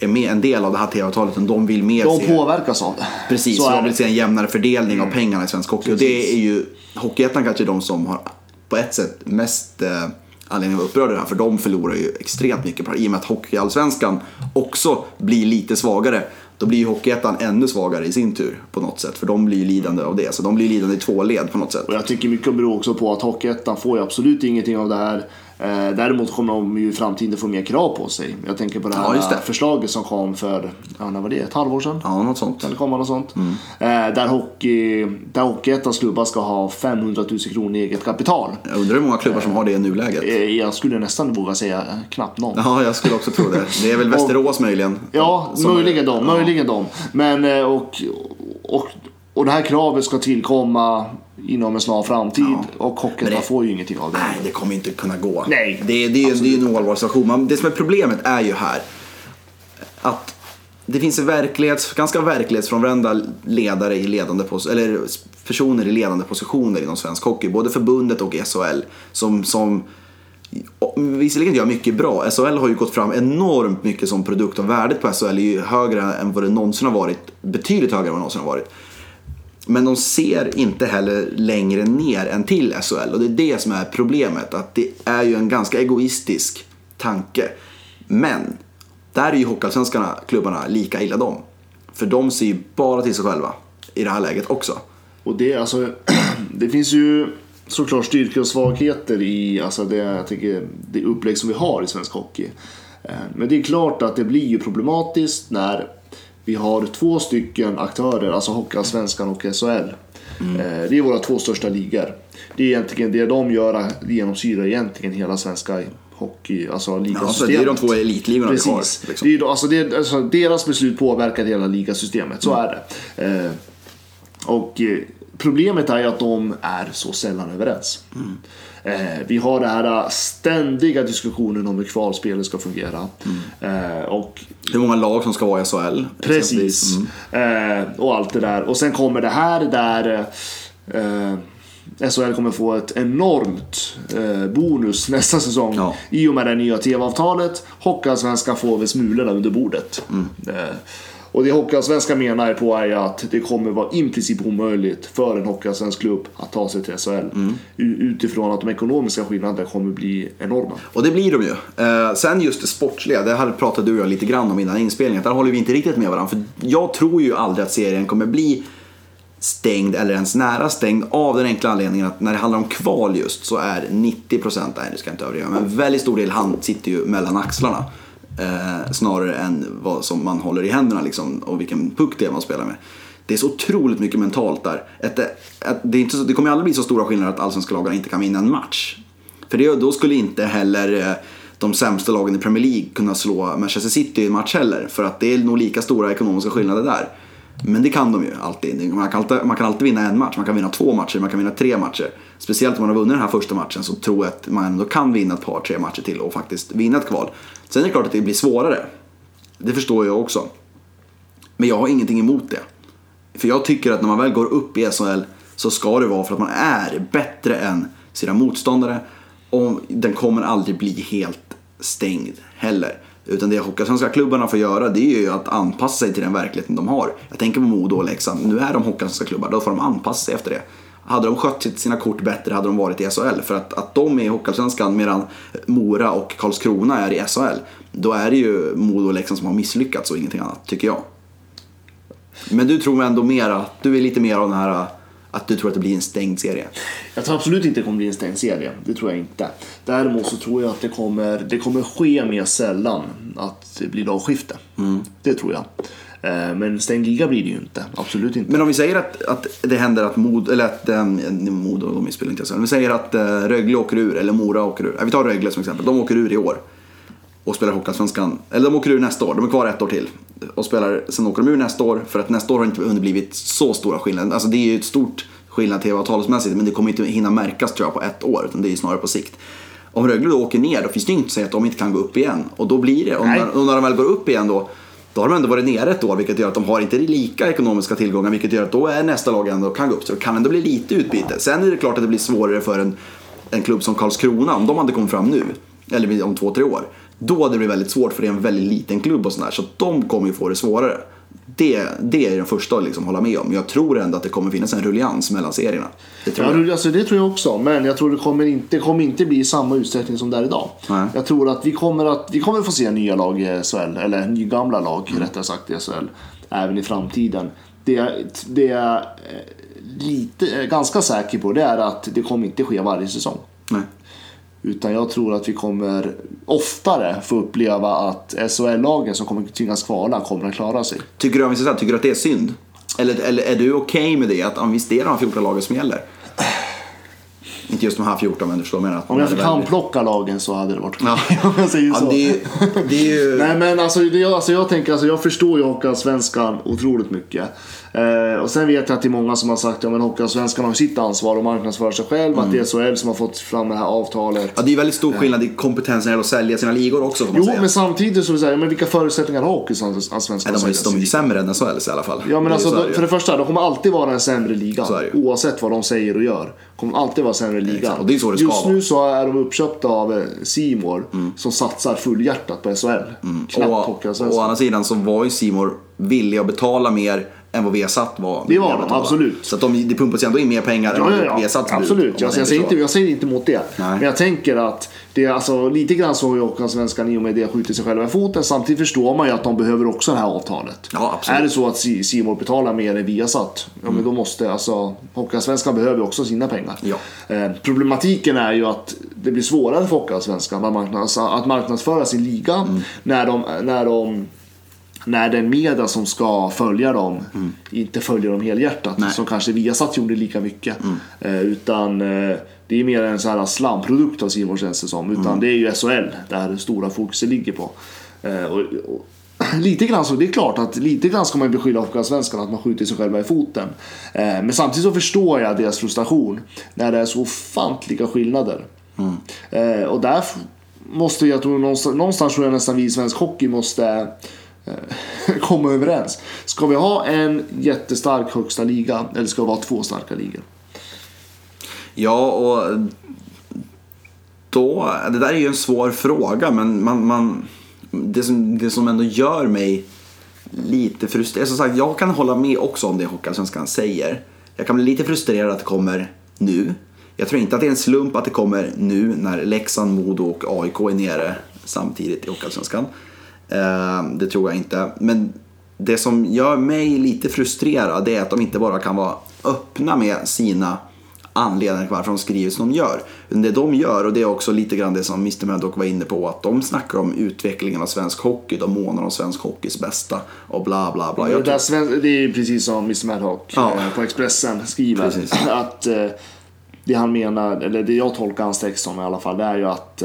är med en del av det här tv-avtalet utan de vill mer De se... påverkas av det. Precis, Så de vill se en jämnare fördelning av pengarna i svensk hockey. Och det är ju, Hockeyettan kanske de som har på ett sätt mest eh, anledning att vara upprörd det här. För de förlorar ju extremt mycket på det här. I och med att Hockeyallsvenskan också blir lite svagare. Då blir ju Hockeyettan ännu svagare i sin tur på något sätt. För de blir ju lidande av det. Så de blir lidande i två led på något sätt. Och jag tycker mycket beror också på att Hockeyettan får ju absolut ingenting av det här. Eh, däremot kommer de ju i framtiden få mer krav på sig. Jag tänker på det här Ja, det. förslaget som kom för, ja, när var det? Ett halvår sedan? Ja, något sånt. Det komma något sånt? Mm. Eh, där, hockey, där Hockeyettans klubbar ska ha 500 000 kronor i eget kapital. Jag undrar hur många klubbar som har det i nuläget. Eh, jag skulle nästan våga säga knappt någon. Ja, jag skulle också tro det. Det är väl Västerås möjligen. Ja, Som- möjligen de, Ja. möjligen de. Men och, och, och det här kravet ska tillkomma inom en snar framtid Ja. och det- får ju ingenting av det. Nej, det kommer inte kunna gå. Nej, det, det, är, det är ju en ohållbar situation. Men det som är problemet är ju här att det finns en verklighets, ganska verklighetsfrånvända ledare i ledande pos- eller personer i ledande positioner inom svensk hockey. Både förbundet och SHL. Som, som visserligen gör mycket bra. SHL har ju gått fram enormt mycket som produkt och värdet på SHL är ju högre än vad det någonsin har varit. Betydligt högre än vad det någonsin har varit. Men de ser inte heller längre ner än till SHL och det är det som är problemet. Att det är ju en ganska egoistisk tanke. Men där är ju Hockeyallsvenskarna, klubbarna, lika illa dem. För de ser ju bara till sig själva i det här läget också. Och det, alltså, det finns ju såklart styrkor och svagheter i alltså det, jag tycker, det upplägg som vi har i svensk hockey. Eh, men det är klart att det blir ju problematiskt när vi har två stycken aktörer, alltså Hockeyallsvenskan och SHL. Mm. Eh, Det är våra två största ligor. Det är egentligen det de gör, det genomsyrar egentligen hela svenska hockey, alltså Ja, så ligasystemet. det är de två elitligorna vi har. Precis. Liksom. Det är, alltså det, alltså deras beslut påverkar hela ligasystemet, så är det. Eh, och eh, problemet är ju att de är så sällan överens. Eh, vi har den här ständiga diskussionen om hur kvalspelet ska fungera. Eh, och Hur många lag som ska vara i SHL. Precis. Mm. Eh, och allt det där. Och sen kommer det här där eh, SHL kommer få ett enormt eh, bonus nästa säsong. Ja. I och med det nya TV-avtalet. Hockeyallsvenskan får väl smulorna under bordet. Mm. Och det Hockeyallsvenskan menar på är att det kommer vara i princip omöjligt för en Hockeyallsvensk klubb att ta sig till SHL. Mm. Utifrån att de ekonomiska skillnaderna kommer bli enorma. Och det blir de ju. Eh, sen just det sportsliga, det här pratade du och jag lite grann om innan inspelningen. Där håller vi inte riktigt med varandra. För jag tror ju aldrig att serien kommer bli stängd eller ens nära stängd av den enkla anledningen att när det handlar om kval just så är 90% nej det ska jag inte överdriva, men en väldigt stor del hand sitter ju mellan axlarna. Eh, snarare än vad som man håller i händerna liksom, och vilken puck det är man spelar med. Det är så otroligt mycket mentalt där. Ett, ett, det, är inte så, det kommer aldrig bli så stora skillnader att allsvenska lagarna inte kan vinna en match. För det, då skulle inte heller eh, de sämsta lagen i Premier League kunna slå Manchester City i en match heller. För att det är nog lika stora ekonomiska skillnader där. Men det kan de ju alltid. Man kan alltid, man kan alltid vinna en match, man kan vinna två matcher, man kan vinna tre matcher. Speciellt om man har vunnit den här första matchen så tror jag att man ändå kan vinna ett par, tre matcher till och faktiskt vinna ett kval. Sen är det klart att det blir svårare. Det förstår jag också. Men jag har ingenting emot det. För jag tycker att när man väl går upp i SHL så ska det vara för att man är bättre än sina motståndare. Och den kommer aldrig bli helt stängd heller. Utan det Hockeyallsvenska klubbarna får göra det är ju att anpassa sig till den verkligheten de har. Jag tänker på Modo och Leksand. Nu är de Hockeyallsvenska klubbar, då får de anpassa sig efter det. Hade de skött sina kort bättre hade de varit i SHL. För att, att de är i Hockeyallsvenskan medan Mora och Karlskrona är i SHL. Då är det ju Modo och Leksand som har misslyckats och ingenting annat, tycker jag. Men du tror ändå mer att du är lite mer av den här att du tror att det blir en stängd serie? Jag tror absolut inte det kommer bli en stängd serie. Det tror jag inte. Däremot så tror jag att det kommer, det kommer ske mer sällan att det blir lagskifte. Det tror jag. Eh, Men stängd liga blir det ju inte. Absolut inte. Men om vi säger att, att det händer att Mod, eller att um, Modo, de spelar inte Om vi säger att uh, Rögle åker ur, eller Mora åker ur. Vi tar Rögle som exempel. De åker ur i år. Och spelar Hockeyallsvenskan. Eller de åker ur nästa år. De är kvar ett år till. Och spelar, sen åker de ur nästa år. För att nästa år har inte underblivit så stora skillnader. Alltså det är ju ett stort skillnad tv-avtalsmässigt. Men det kommer inte hinna märkas tror jag på ett år. Utan det är ju snarare på sikt. Om Rögle då åker ner, då finns det ju inget att säga att de inte kan gå upp igen. Och då blir det, och när, och när de väl går upp igen då, då har de ändå varit nere ett år, vilket gör att de har inte lika ekonomiska tillgångar, vilket gör att då är nästa lag ändå kan gå upp. Så det kan ändå bli lite utbyte. Sen är det klart att det blir svårare för en, en klubb som Karlskrona, om de hade kommit fram nu, eller om två, tre år. Då det blivit väldigt svårt för det är en väldigt liten klubb och sådär, så de kommer ju få det svårare. Det, det är den första att liksom hålla med om. Jag tror ändå att det kommer finnas en rullians mellan serierna. Det tror Ja, jag. alltså, det tror jag också, men jag tror det kommer inte, det kommer inte bli i samma utsträckning som det är idag. Nej. Jag tror att vi kommer att vi kommer få se nya lag i SHL, eller nygamla lag Mm. rättare sagt i SHL, även i framtiden. Det, det är eh, lite, eh, ganska säker på det är att det kommer inte ske varje säsong. Nej. Utan jag tror att vi kommer oftare få uppleva att SHL-lagen som kommer tvingas kvala kommer att klara sig. Tycker du, om vi tycker du att det är synd? Eller, eller är du okej med det? Att ja, visst det är de här 14 lagen som gäller? Inte just de här 14 men du förstår menar. Om jag väldigt- handplocka lagen så hade det varit Ja. Om jag säger Ja, så. det, det är ju... Nej men alltså, det, alltså jag tänker, alltså, jag förstår ju Hockeyallsvenskan otroligt mycket. Eh, och sen vet jag att det är många som har sagt att ja, Hockeyallsvenskan har sitt ansvar och marknadsför sig själv. Att det är SHL som har fått fram det här avtalet. Ja, det är väldigt stor skillnad i kompetensen när det gäller att sälja sina ligor också får man Jo, säga. men samtidigt så vill säga, men vilka förutsättningar har Hockeyallsvenskan de, de är ju sämre än SHL i alla fall. Ja men Det alltså, då, för det första, de kommer alltid vara en sämre liga. Oavsett vad de säger och gör. Kommer alltid vara sämre liga. Exakt, och det är så det ska Just vara. Mm. nu så är de uppköpta av eh, Simor som satsar fullhjärtat på SHL. Knappt Och, å Hockeyallsvenskan. andra sidan så var ju Simor villiga att betala mer än vad Viasat var. Det var de, absolut. Så att de, det pumpas ju ändå in mer pengar än Ja, vad ja, om Absolut. Jag, jag, säger inte, jag säger inte emot det. Nej. Men jag tänker att det är alltså, lite grann så har ju Hockeyallsvenskan i och med det skjutit sig själva i foten. Samtidigt förstår man ju att de behöver också det här avtalet. Ja. Är det så att Si- Simor betalar mer än Viasat, ja men då måste alltså Hockeyallsvenskan behöver också sina pengar. Ja. Eh, problematiken är ju att det blir svårare för Hockeyallsvenskan att, marknads, att marknadsföra sin liga Mm. när de, när de när den media som ska följa dem inte följer dem helhjärtat. Nej. Som kanske Viasat gjorde lika mycket. Eh, utan eh, det är mer en sån här slamprodukt av Simon känns det som. Utan det är ju SHL där det stora fokuset ligger på. Eh, och, och, lite grann så, det är klart att lite grann ska man beskylla Hockeyallsvenskan att man skjuter sig själva i foten. Eh, men samtidigt så förstår jag deras frustration när det är så ofantliga skillnader. Eh, och där måste jag tror någonstans, någonstans tror jag nästan vi i svensk hockey måste Eh, komma överens. Ska vi ha en jättestark högsta liga eller ska vi ha två starka ligor? Ja, och då, det där är ju en svår fråga, men man, man, det, som, det som ändå gör mig lite frustrerad, som sagt, jag kan hålla med också om det Hockeyallsvenskan säger. Jag kan bli lite frustrerad att det kommer nu. Jag tror inte att det är en slump att det kommer nu när Leksand, Modo och AIK är nere samtidigt i Hockeyallsvenskan. Eh, det tror jag inte. Men det som gör mig lite frustrerad är att de inte bara kan vara öppna med sina anledningar till varför de skriver som de gör. Det de gör, och det är också lite grann det som Mr Maddock var inne på, att de snackar om utvecklingen av svensk hockey, de månar om svensk hockeys bästa och bla bla bla. Det, tror, det är precis som Mr Madhawk Ja. eh, på Expressen skriver. Precis. Att eh, det han menar, eller det jag tolkar hans text som i alla fall, det är ju att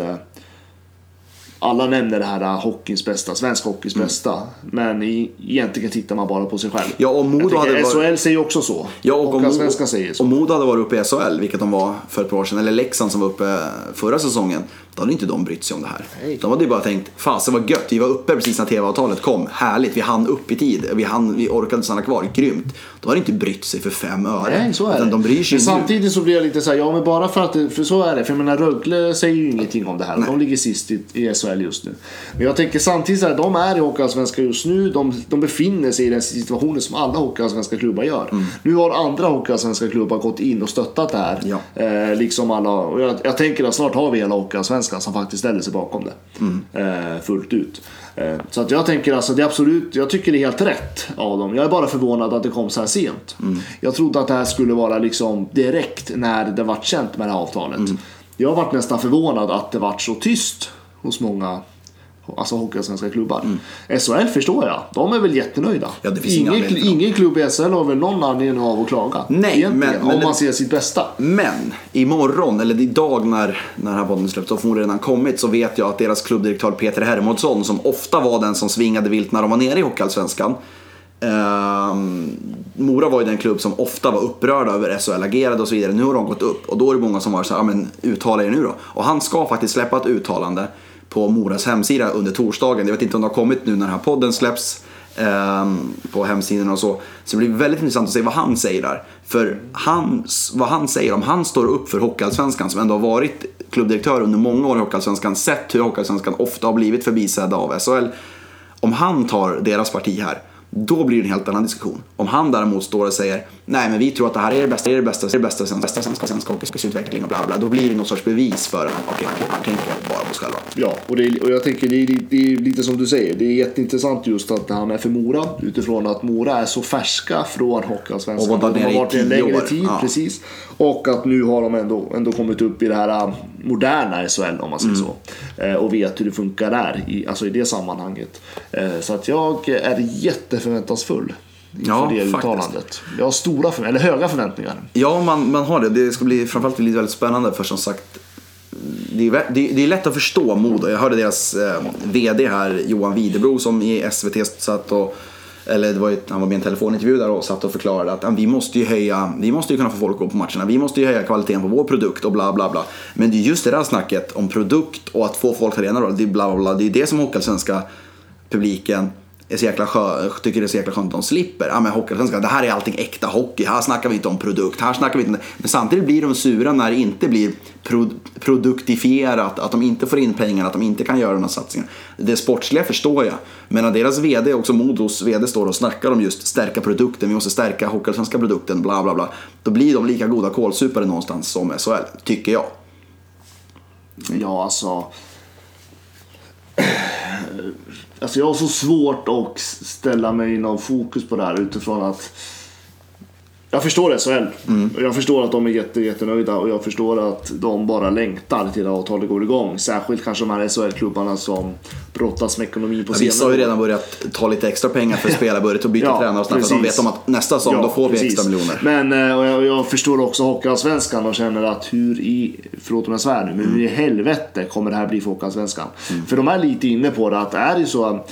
alla nämner det här eh, hockeyns bästa, svensk hockeys bästa. Men i, egentligen tittar man bara på sig själv. Mm. Ja, och Modo hade varit- SHL säger också så. Ja, och om, Hockeyallsvenskan säger så. om Modo hade varit uppe i SHL, vilket de var för ett par år sedan, eller Leksand som var uppe förra säsongen, då hade inte de brytt sig om det här. Nej. De hade ju bara tänkt, fasen vad gött, vi var uppe precis när tv-avtalet kom, härligt, vi hann upp i tid, vi, hann, vi orkade stanna kvar, grymt. De hade inte brytt sig för fem öre. Nej, så är det. de bryr sig men nu. samtidigt så blir jag lite så här, ja men bara för att för så är det. För jag menar Rögle säger ju ingenting om det här. De ligger sist i, i SHL just nu. Men jag tänker samtidigt här, de är i Hockeyallsvenskan just nu. De, de befinner sig i den situationen som alla Hockeyallsvenska klubbar gör. Mm. Nu har andra Hockeyallsvenska klubbar gått in och stöttat det här. Ja. Eh, liksom alla, och jag, jag tänker att snart har vi hela Hockeyallsvenskan som faktiskt ställer sig bakom det. Mm. Eh, fullt ut. Eh, Så att jag tänker alltså, det är absolut, jag tycker det är helt rätt av dem. Jag är bara förvånad att det kom så här sent. Jag trodde att det här skulle vara liksom direkt när det vart känt med det här avtalet. Jag varit nästan förvånad att det vart så tyst hos många Alltså hockeyallsvenska klubbar. SHL förstår jag. De är väl jättenöjda. Ja, ingen ingen, klubb i SHL har väl någon anledning av att klaga. Nej, men- men om man ser sitt bästa. Men imorgon, eller idag när, när den här podden släpps, och förmodligen redan kommit, så vet jag att deras klubbdirektör Peter Hermodsson, som ofta var den som svingade vilt när de var nere i Hockeyallsvenskan. Ehm, Mora var ju den klubb som ofta var upprörda över SHL-agerade och så vidare. Nu har de gått upp och då är det många som var så här, men uttala er nu då. Och han ska faktiskt släppa ett uttalande på Moras hemsida under torsdagen. Jag vet inte om det har kommit nu när den här podden släpps ehm, på hemsidan och så. Så det blir väldigt intressant att se vad han säger där. För han, vad han säger, om han står upp för Hockeyallsvenskan som ändå har varit klubbdirektör under många år i Hockeyallsvenskan, sett hur Hockeyallsvenskan ofta har blivit förbisedda av SHL. Om han tar deras parti här, då blir det en helt annan diskussion. Om han däremot står och säger nej men vi tror att det här är det bästa, det är det bästa, det är det bästa svenska, bästa svenska, svenska hockeyutveckling och bla bla. Då blir det någon sorts bevis för att okej, han tänker bara på sig själva. Ja, och, det och jag tänker det är, det är lite som du säger. Det är jätteintressant just att han är för Mora utifrån att Mora är så färska från Hockeyallsvenskan. De har i varit en tio längre år. tid, Ja. precis. Och att nu har de ändå, ändå kommit upp i det här moderna SHL om man säger Mm. så. Eh, och vet hur det funkar där, i, alltså i det sammanhanget. Eh, så att jag är jätteförväntansfull inför Ja, det faktiskt. uttalandet. Jag har stora, eller höga förväntningar. Ja, man, man har det. Det ska bli framförallt bli väldigt spännande för som sagt det är, det, är lätt att förstå Modo. Jag hörde deras eh, VD här, Johan Widebro, som i SVT satt och eller det var ju, han var med i en telefonintervju där och satt och förklarade att vi måste ju höja, vi måste ju kunna få folk att gå på matcherna. Vi måste ju höja kvaliteten på vår produkt och bla bla bla. Men det är just det där snacket om produkt och att få folk att arena, det är bla bla bla. Det är det som Hockeyallsvenska publiken är så jäkla skö, tycker det är så jäkla skönt att de slipper. Ja men Hockeyallsvenskan, det här är allting äkta hockey. Här snackar vi inte om produkt. Här snackar vi inte Men samtidigt blir de sura när det inte blir pro, produktifierat. Att de inte får in pengar, att de inte kan göra några här. Det sportsliga förstår jag. Men när deras VD, också Modos VD, står och snackar om just stärka produkten. Vi måste stärka Hockeyallsvenska produkten, bla bla bla. Då blir de lika goda kålsupare någonstans som SHL, tycker jag. Ja, alltså. Alltså jag har så svårt att ställa mig i någon fokus på det här utifrån att jag förstår SHL. Jag förstår att de är jätte, jättenöjda och jag förstår att de bara längtar till att avtalet går igång. Särskilt kanske de här SHL-klubbarna som brottas med ekonomin på Ja, Vissa har ju redan börjat ta lite extra pengar för att spela, börjat att byta Ja, tränare och sådär, för de vet om att nästa säsong då får vi precis. extra miljoner. Men eh, och jag, jag förstår också Hockeyallsvenskan och känner att hur i, förlåt om jag svär nu, men hur i helvete kommer det här bli för Hockeyallsvenskan? För de är lite inne på det att det är ju så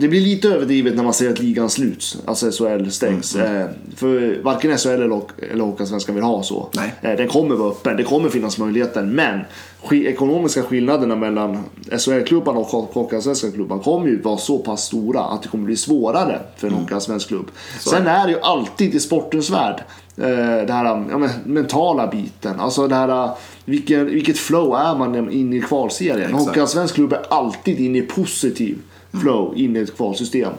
det blir lite överdrivet när man säger att ligan sluts, alltså SHL stängs. Eh, för varken SHL eller, eller Hockeyallsvenskan vill ha så. Nej. Eh, den kommer vara öppen, det kommer finnas möjligheter. Men sk- ekonomiska skillnaderna mellan SHL-klubban och Hock- Hockeyallsvenska klubban kommer ju vara så pass stora att det kommer bli svårare för en Hockeyallsvensk klubb. Sen är det ju alltid i sportens värld eh, det här ja, men, mentala biten. Alltså det här, vilken, vilket flow är man inne i kvalserien? Hockeyallsvensk klubb är alltid inne i positiv flow in i ett kvalsystem.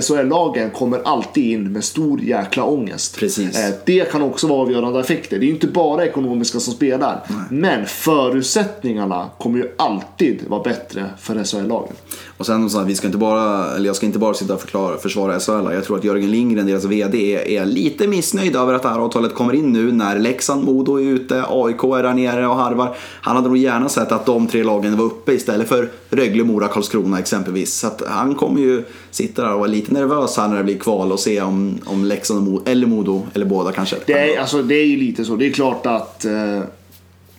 SHL-lagen kommer alltid in med stor jäkla ångest. Precis. Eh, Det kan också vara avgörande effekter. Det är ju inte bara ekonomiska som spelar. Men förutsättningarna kommer ju alltid vara bättre för SHL-lagen. Och sen så här, vi ska inte bara, eller jag ska inte bara sitta och förklara, försvara SHL. Jag tror att Jörgen Lindgren, deras VD, är, är lite missnöjd över att det här avtalet kommer in nu när Leksand, Modo är ute, AIK är där nere och harvar. Han hade nog gärna sett att de tre lagen var uppe istället för Rögle, Mora, Karlskrona exempelvis. Så att han kommer ju sitta där och vara lite nervös här när det blir kval och se om, om Leksand eller Modo, eller båda kanske. Det är, alltså, det är ju lite så. Det är klart att eh,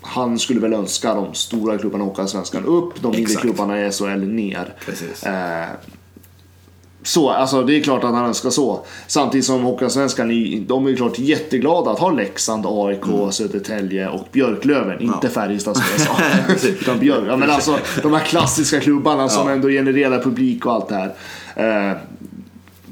han skulle väl önska de stora klubbarna i Hockeyallsvenskan upp, de mindre klubbarna i SHL ner. Eh, så, alltså det är klart att han önskar så. Samtidigt som Hockeyallsvenskan, är- de är ju klart jätteglada att ha Leksand, AIK, Södertälje och Björklöven. Inte Färjestad som jag sa. Utan Björk. Ja, men alltså de här klassiska klubbarna som Ja. ändå genererar publik och allt det här. Eh,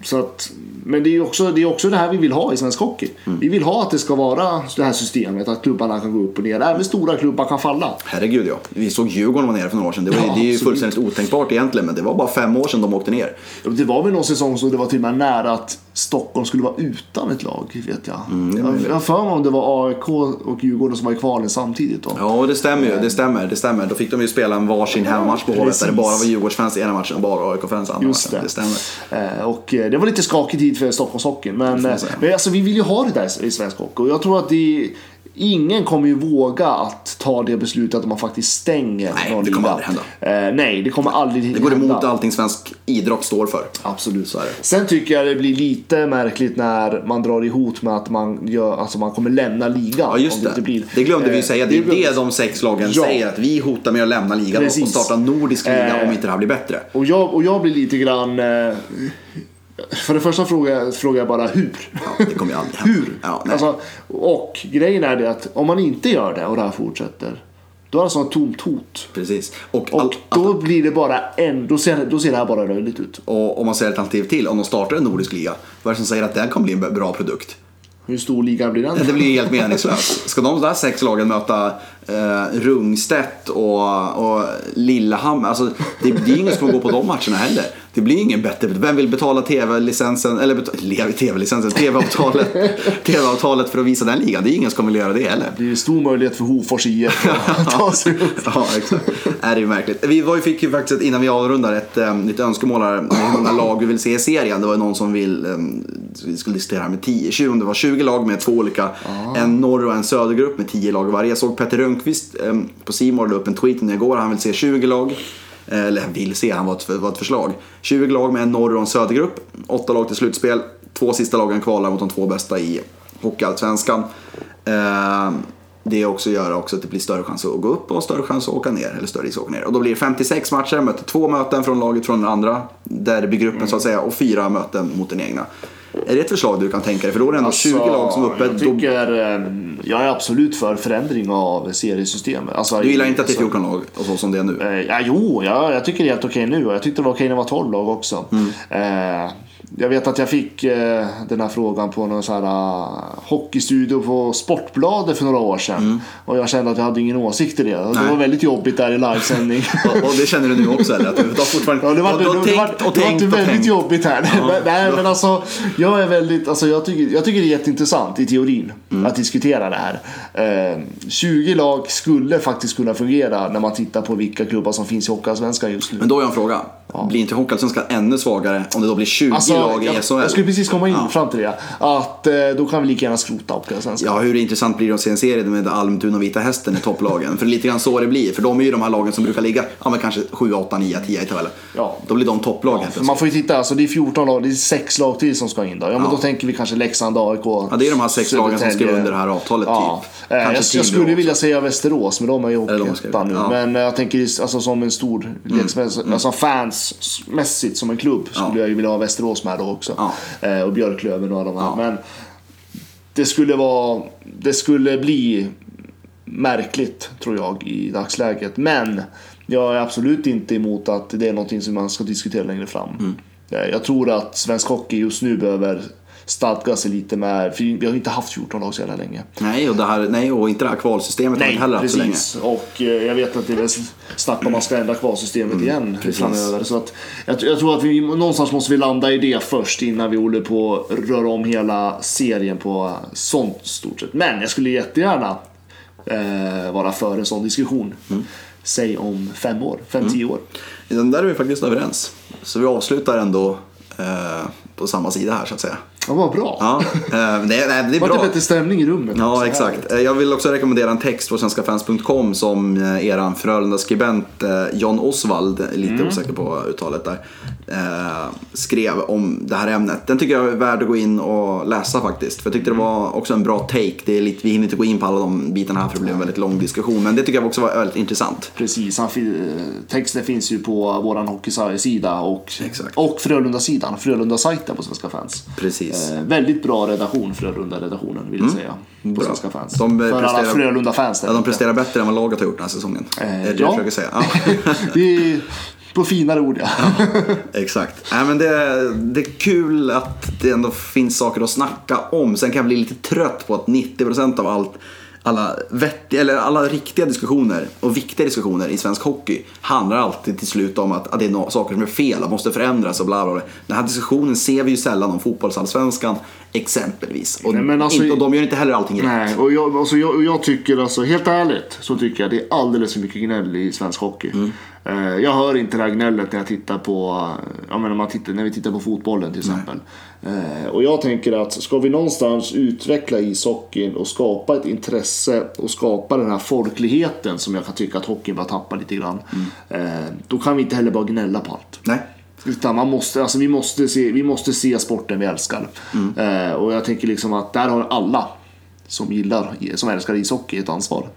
så att, men det är ju också det, är också det här vi vill ha i svensk hockey. Mm. Vi vill ha att det ska vara det här systemet, att klubbarna kan gå upp och ner. Även stora klubbar kan falla. Herregud ja. Vi såg Djurgården vara nere för några år sedan. Det, var, Ja, det är ju fullständigt otänkbart egentligen men det var bara fem år sedan de åkte ner. Det var väl någon säsong så det var till och med nära att Stockholm skulle vara utan ett lag, vet jag. Mm, jag har för mig om det var AIK och Djurgården som var i kvalen samtidigt då. Ja, det stämmer ju. Det stämmer. Det stämmer. Då fick de ju spela en varsin hemmamatch på Hovet där det bara var Djurgårdsfans i ena matchen och bara AIK-fans i andra matchen. det. Det stämmer. Eh, Och eh, det var lite skakig tid för Stockholmshockeyn. Men, eh, men alltså, vi vill ju ha det där i svensk hockey. Och jag tror att det, ingen kommer ju våga att ta det beslutet att man faktiskt stänger Nej, någon det kommer aldrig Eh, nej, det kommer aldrig Det går hända. emot allting svensk idrott står för. Absolut. Så är det. Sen tycker jag det blir lite märkligt när man drar ihop med att man, gör, alltså man kommer lämna ligan. Ja, just det. inte blir. Det glömde vi ju Eh, säga. Det är glömde- det de sex lagen Ja. säger. Att vi hotar med att lämna ligan och Precis. starta nordisk liga Eh. om inte det här blir bättre. Och jag, och jag blir lite grann... Eh, för det första frågar jag, jag bara hur. Ja, det kommer ju aldrig hända. Hur? Ja, alltså, och grejen är det att om man inte gör det och det här fortsätter. Då är det som ett tomt hot. Precis. Och, Och all, då blir det bara en... Då ser, då ser det här bara löjligt ut. och om man säger ett alternativ till. Om de startar en nordisk liga. Vad är det som säger att det här kommer bli en bra produkt? Hur stor ligan blir den? Det blir helt meningslöst. Ska de där sex lagen möta eh, Rungstedt och, och Lillehammer? Alltså, det, det är ingen som kommer gå på de matcherna heller. Det blir ingen bättre. Vem vill betala tv-licensen, eller tv-licensen, tv-avtalet, tv-avtalet för att visa den ligan? Det är ingen som vilja göra det heller. Det är stor möjlighet för Hofors IF att ta sig upp. Ja, exakt. Är det är märkligt. Vi var ju, fick ju faktiskt, innan vi avrundar, ett um, lite önskemål här. Hur många lag vi vill se i serien. Det var ju någon som vill, um, vi skulle diskutera här med 10, 20, om det var 20 lag med två olika. En norr och en södergrupp med 10 lag varje. Jag såg Petter Rönnqvist um, på Simor la upp en tweet nu igår. Han vill se 20 lag. Eh, Eller vill se, han var ett, var ett förslag. 20 lag med en norr och en södergrupp. Åtta lag till slutspel. Två sista lagen kvalar mot de två bästa i Hockeyallsvenskan. Eh, det också gör också att det blir större chans att gå upp och större chans att åka ner. Eller större risk att åka ner. Och då blir det 56 matcher, möter två möten från laget från den andra derbygruppen så att säga. Och fyra möten mot den egna. Är det ett förslag du kan tänka dig? För då är det ändå 20 lag som är uppe. Alltså, Jag, tycker, eh, jag är absolut för förändring av seriesystemet. Alltså, du gillar inte att det är så- 14 lag och så som det är nu? Eh, ja, jo, ja, jag tycker det är helt okej nu jag tyckte det var okej när det var 12 lag också. Eh, jag vet att jag fick eh, den här frågan på någon sån här uh, hockeystudio på Sportbladet för några år sedan. Och jag kände att jag hade ingen åsikt i det. Och Det Nej. var väldigt jobbigt där i livesändning. Och, och det känner du nu också eller? Att du har fortfarande Ja, det var, du har tänkt och det var tänkt väldigt tänkt. jobbigt här. Men- Nej, men alltså, jag är väldigt, alltså, jag, tycker, jag tycker det är jätteintressant i teorin Mm. att diskutera det här. Eh, 20 lag skulle faktiskt kunna fungera när man tittar på vilka klubbar som finns i Hockeyallsvenskan just nu. Men då har jag en fråga. Blir inte Hockeyallsvenskan ännu svagare om det då blir 20 Alltså, lag i jag, SHL? jag skulle precis komma in Ja. fram till det. Att eh, då kan vi lika gärna skrota Hockeyallsvenskan. Ja, hur intressant blir det att se en serie med Almtuna och Vita Hästen i topplagen? För det är lite grann så det blir. För de är ju de här lagen som brukar ligga, ja men kanske 7, 8, 9, 10 i tabellen. Ja. Då blir de topplag helt För plötsligt. man får ju titta, alltså det är 14 lag, det är 6 lag till som ska in då. Ja, men Ja. då tänker vi kanske Leksand, AIK, Ja, det är de här sex lagen som skriver under det här avtalet Ja. typ. Eh, Jag, jag skulle vilja säga Västerås, men de är ju Mm. Hockeyettan nu. ja. Men eh, jag tänker alltså som en stor leksmässigt, alltså fansmässigt som en klubb skulle Ja. jag ju vilja ha Västerås med då också. Ja. Eh, och Björklöven och de här. Ja. Men det skulle vara, det skulle bli märkligt tror jag i dagsläget. Men jag är absolut inte emot att det är någonting som man ska diskutera längre fram. Mm. Eh, Jag tror att svensk hockey just nu behöver stadga sig lite med, för vi har inte haft 14 lag så jävla länge. Nej, och, det här, nej, och inte det här kvalsystemet Nej, heller haft så länge. precis. Och eh, jag vet att det är snack om att man ska ändra kvalsystemet igen Mm, precis. framöver. Så att, jag, jag tror att vi någonstans måste vi landa i det först innan vi håller på att röra om hela serien på sånt stort sätt. Men jag skulle jättegärna eh, vara för en sån diskussion. Mm. Säg om fem år, fem, tio år. Den där är vi faktiskt överens. Så vi avslutar ändå eh, på samma sida här så att säga. Ja, vad bra. Ja, eh, det, är- det är Det var bra. lite stämning i rummet. Ja, också. exakt. Eh, Jag vill också rekommendera en text på svenskafans.com som eh, eran Frölunda-skribent John Osvald, eh, lite Mm. osäker på uttalet där, eh, skrev om det här ämnet. Den tycker jag är värd att gå in och läsa faktiskt. För jag tyckte det var också en bra take. Det är lite, vi hinner inte gå in på alla de bitarna här för det blir en väldigt lång diskussion. Men det tycker jag också var väldigt intressant. Precis, fi- texten finns ju på våran hockeysida och, Exakt. och Frölunda-sidan, Frölunda-sajten på Svenska fans. Precis. Eh, väldigt bra redaktion, Frölunda-redaktionen vill jag säga. På Bra. Svenska fans. De, eh, För alla Frölunda-fans Ja, de presterar bättre än vad laget har gjort den här säsongen. Eh, det är det ja. jag försöker säga. Ja. På finare ord ja. Exakt. Nej, men det, det är kul att det ändå finns saker att snacka om. Sen kan jag bli lite trött på att 90% av allt alla, vettiga, eller alla riktiga diskussioner och viktiga diskussioner i svensk hockey handlar alltid till slut om att, att det är no saker som är fel, att måste förändras och bla bla bla. Den här diskussionen ser vi ju sällan om fotbollsallsvenskan exempelvis. Och, Nej, alltså- inte, och de gör inte heller allting rätt. Nej, och jag, alltså, jag, och jag tycker alltså, helt ärligt så tycker jag det är alldeles för mycket gnäll i svensk hockey. Eh, jag hör inte det här gnället när jag tittar på, ja, men när, man tittar, när vi tittar på fotbollen till exempel. Eh, och jag tänker att ska vi någonstans utveckla ishockeyn och skapa ett intresse och skapa den här folkligheten som jag kan tycka att hockeyn bara tappar lite grann. Eh, då kan vi inte heller bara gnälla på allt. Nej. Utan man måste, alltså vi, måste se, vi måste se sporten vi älskar. Eh, och jag tänker liksom att där har alla som gillar, som älskar ishockey ett ansvar.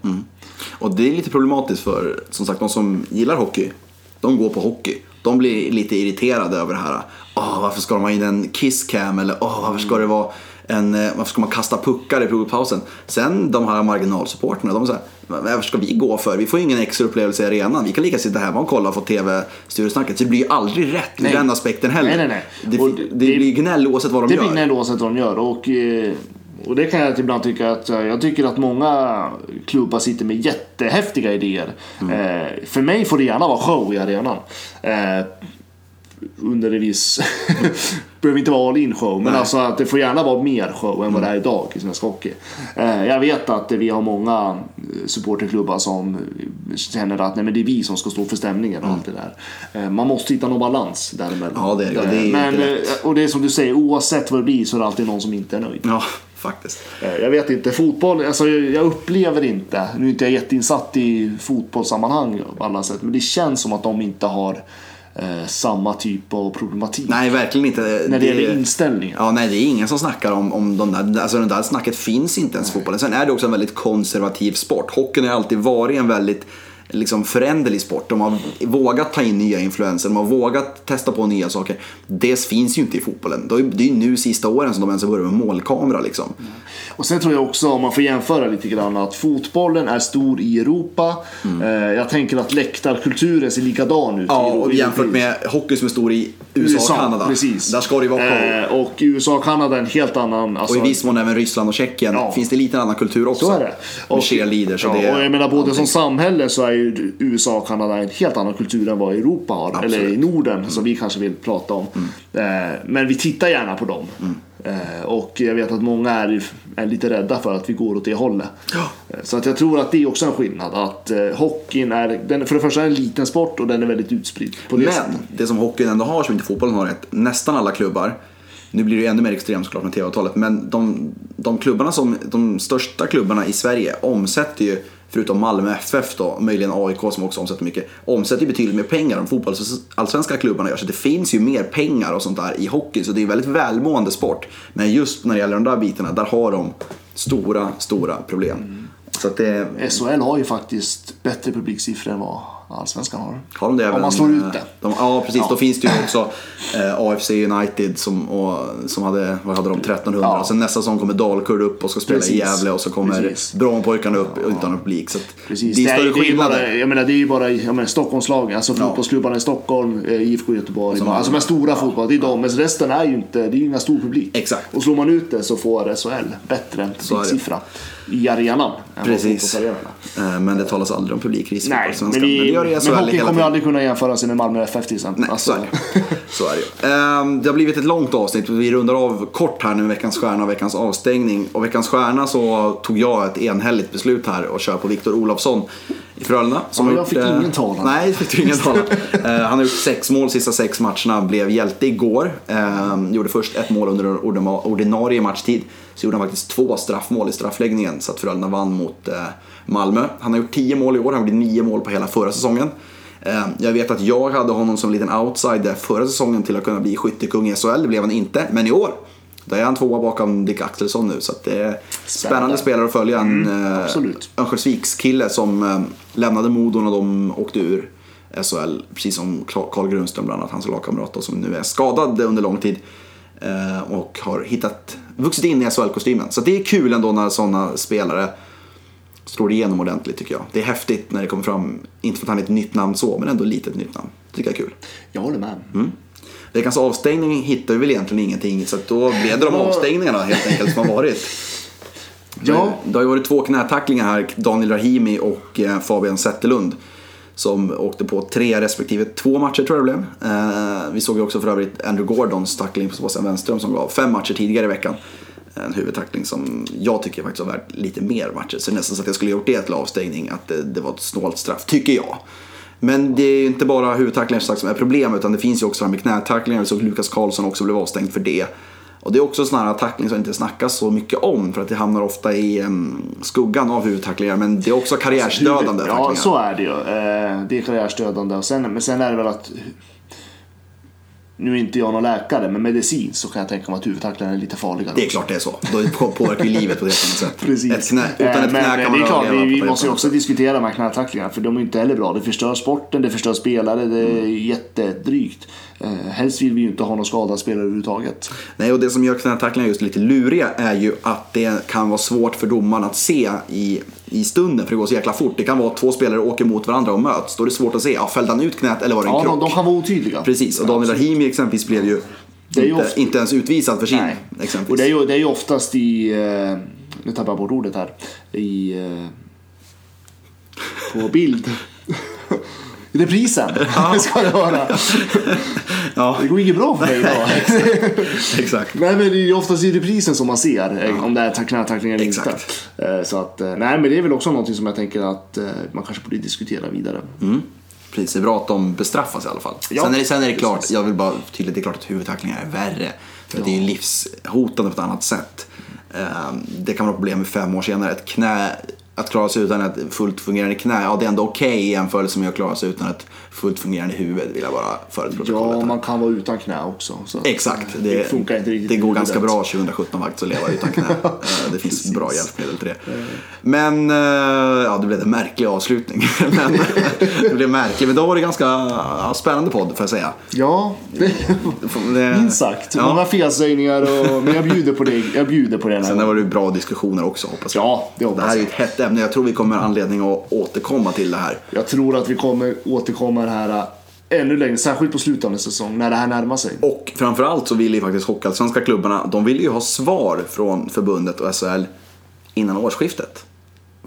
Och det är lite problematiskt för, som sagt, de som gillar hockey, de går på hockey. De blir lite irriterade över det här. Åh, varför ska de ha in en kisscam? Eller åh, varför ska det vara en, eh, varför ska man kasta puckar i provpausen? Sen de här marginalsupporterna, de säger varför ska vi gå för? Vi får ju ingen extra upplevelse i arenan. Vi kan lika sitta hemma och kolla och få tv-studiosnacket. Så det blir ju aldrig rätt ur Nej. den aspekten heller. Nej, nej, nej. Det, det, det- blir gnäll oavsett vad de Det gör. blir gnäll oavsett vad de gör. Och, eh, och det kan jag ibland tycka att eh, jag tycker att många klubbar sitter med jättehäftiga idéer. Mm. Eh, för mig får det gärna vara show i arenan. Eh, under en viss... behöver inte vara all in show, men alltså att det får gärna vara mer show än vad det är idag i svensk hockey. Eh, jag vet att vi har många eh, supporterklubbar som känner att nej, men det är vi som ska stå för stämningen och allt det där. Eh, man måste hitta någon balans däremellan. Ja, det är det. Är men, och det är som du säger, oavsett vad det blir så är det alltid någon som inte är nöjd. Ja, faktiskt. Eh, Jag vet inte, fotboll, alltså jag upplever inte, nu är inte jag jätteinsatt i fotbollssammanhang på alla sätt, men det känns som att de inte har eh, samma typ av problematik. Nej, verkligen inte. När det gäller inställningen. Ja, nej, det är ingen som snackar om, om de där, alltså det där snacket finns inte ens i fotbollen. Sen är det också en väldigt konservativ sport. Hockeyn har alltid varit en väldigt liksom föränderlig sport. De har vågat ta in nya influenser, de har vågat testa på nya saker. Det finns ju inte i fotbollen. Det är ju nu sista åren som de ens har börjat med målkamera liksom. Och sen tror jag också, om man får jämföra lite grann, att fotbollen är stor i Europa. Eh, jag tänker att läktarkulturen ser likadan ut. Ja, och jämfört med hockey som är stor i USA, och Kanada. Precis. Där ska det ju vara. Eh, och USA och Kanada är en helt annan... Alltså, Och i viss mån även Ryssland och Tjeckien Ja. finns det lite annan kultur också. Så är det. Med cheerleaders och ja, det. och jag menar både som samhälle så är ju USA och Kanada en helt annan kultur än vad Europa har. Absolut. Mm. Eller i Norden som vi kanske vill prata om. Eh, men vi tittar gärna på dem. Mm. Eh, och jag vet att många är, är lite rädda för att vi går åt det hållet. Eh, Så att jag tror att det är också en skillnad. Att eh, hockeyn är, den, för det första är en liten sport och den är väldigt utspridd. Det Men sättet. det som hockeyn ändå har som inte fotbollen har är att nästan alla klubbar nu blir det ännu mer extremt såklart med tv-avtalet, men de, de klubbarna som, de största klubbarna i Sverige omsätter ju, förutom Malmö FF då, möjligen AIK som också omsätter mycket, omsätter ju betydligt mer pengar än fotbollsallsvenska klubbarna gör. Så det finns ju mer pengar och sånt där i hockey, så det är en väldigt välmående sport. Men just när det gäller de där bitarna, där har de stora, stora problem. Så att det, SHL har ju faktiskt bättre publiksiffror än vad Allsvenskan har. Har de det Om även? man slår ut eh, det. De, ja, precis. Ja. Då finns det ju också eh, AFC United som, och, som hade, vad hade de, 1300. Ja. Sen nästa säsong kommer Dalkurd upp och ska spela Precis. i Gävle och så kommer. Brommapojkarna upp utan publik. Så Precis. det är större skillnader. bara, jag menar, det är ju bara jag menar, Stockholmslagen, alltså fotbollsklubbarna i Stockholm, eh, IFK Göteborg, Som- alltså de stora fotboll, det är de. Men resten är ju inte, det är ju inga stor publik. Exakt. Och slår man ut det så får SHL bättre än Så publiksiffra i arenan. Precis. Eh, Men det talas aldrig om publikris i Nej, men, fotbollssvenskan. Men, vi, det gör det men hela kommer ju aldrig kunna jämföra sig med Malmö FF till exempel. Nej, Alltså, så är det. Ju. Ehm, Det har blivit ett långt avsnitt. Vi rundar av kort här nu veckans stjärna och veckans avstängning. Och veckans stjärna så tog jag ett enhälligt beslut här och kör på Viktor Olofsson i Frölunda. Ja, har jag fick eh, ingen talan. Nej, fick du ingen talan. Eh, Han har gjort sex mål sista sex matcherna, blev hjälte igår. Ehm, Gjorde först ett mål under ordina- ordinarie matchtid. Så gjorde han faktiskt två straffmål i straffläggningen så att Frölunda vann mot eh, Malmö. Han har gjort tio mål i år, han gjorde nio mål på hela förra säsongen. Eh, Jag vet att jag hade honom som en liten outsider förra säsongen till att kunna bli skyttekung i SHL. Det blev han inte, men i år då är han tvåa bakom Dick Axelsson nu. Så det är spännande spelare att följa. En eh, absolut. Örnsköldsvikskille som eh, lämnade Modo när de åkte ur SHL. Precis som Carl Grundström bland annat, hans lagkamrat som nu är skadad under lång tid. Eh, Och har hittat, vuxit in i SHL-kostymen. Så det är kul ändå när sådana spelare slår igenom ordentligt tycker jag. Det är häftigt när det kommer fram, inte för att han är ett nytt namn så, men ändå ett litet nytt namn. tycker jag är kul. Jag håller med. Mm. Veckans avstängning hittar vi väl egentligen ingenting så då blev det de avstängningarna helt enkelt som har varit. Ja. Det har ju varit två knätacklingar här, Daniel Rahimi och eh, Fabian Zetterlund. Som åkte på tre respektive två matcher tror jag det blev. Eh, vi såg ju också för övrigt Andrew Gordons tackling på Sebastian Wenström som gav fem matcher tidigare i veckan. Eh, en huvudtackling som jag tycker faktiskt var värt lite mer matcher. Så det är nästan så att jag skulle gjort det till avstängning, att det, det var ett snålt straff, tycker jag. Men det är ju inte bara huvudtacklingar som är problem utan det finns ju också det här med knätacklingar. Vi såg Lukas Karlsson också blev avstängd för det. Och det är också sådana här tacklingar som inte snackas så mycket om för att det hamnar ofta i um, skuggan av huvudtacklingar. Men det är också karriärsdödande Ja, tacklingar. så är det ju. Eh, Det är karriärsdödande. Och sen, men sen är det väl att... Nu är inte jag någon läkare, men medicin så kan jag tänka mig att huvudtacklingar är lite farligare. Det är klart det är så. Då påverkar ju livet på ett helt annat sätt. Precis. Ett knä, utan Eh, ett men knä kan man det är klart, vi, vi måste ju också diskutera de här knätacklingarna för de är inte heller bra. Det förstör sporten, det förstör spelare, det är Mm. jättedrygt. Eh, helst vill vi ju inte ha någon skadad spelare överhuvudtaget. Nej, och det som gör knätacklingar just lite luriga är ju att det kan vara svårt för domaren att se i, i stunden för det går så jäkla fort. Det kan vara att två spelare åker mot varandra och möts. Då är det svårt att se, ja, fällde han ut knät eller var det en Ja, krock? de, de kan vara otydliga. Precis, och Daniel Rahimi exempelvis blev ju, ju inte, ofta- inte ens utvisad för sin. Nej. Exempelvis. Och det är, ju, det är ju oftast i... Eh, nu tappar jag bort ordet här. I... Eh, på bild. Reprisen ska det vara. Ja, Det går inget bra för mig idag. exakt. Nej men det är ju oftast i reprisen som man ser eh, om det är knätackling eller inte. Exakt. Eh, Så att, eh, nej men det är väl också någonting som jag tänker att man kanske borde diskutera vidare. Mm. Precis, det är bra att de bestraffas i alla fall. Ja, sen är det, sen är det klart, jag vill bara tydligt, det är klart att huvudtacklingar är värre. För att det är livshotande på ett annat sätt. Ehm, Det kan vara problem med fem år senare. Ett knä, att klara sig utan ett fullt fungerande knä, ja det är ändå okej i jämförelse med att klara sig utan ett fullt fungerande huvud vill jag bara föra till protokollet. Ja, här. man kan vara utan knä också. Exakt, eh, det, det funkar inte riktigt det går ganska bra 2017 faktiskt att leva utan knä. Eh, det finns bra hjälpmedel till det. Men, eh, ja det blev en märklig avslutning. men, det blev märkligt, men då var det ganska spännande podd får jag säga. Ja, det, Det, minst sagt. Ja. Många felsägningar och, men jag bjuder på det. Jag bjuder på det. här Sen var det bra diskussioner också hoppas jag. Ja, det Det hoppas här är ju jag. ett hett ämne, jag tror vi kommer anledning att återkomma till det här. Jag tror att vi kommer återkomma det här äh, ännu längre, särskilt på slutet av nästa säsong, när det här närmar sig. Och framförallt så vill ju faktiskt Hockeyallsvenska klubbarna, de vill ju ha svar från förbundet och SHL innan årsskiftet.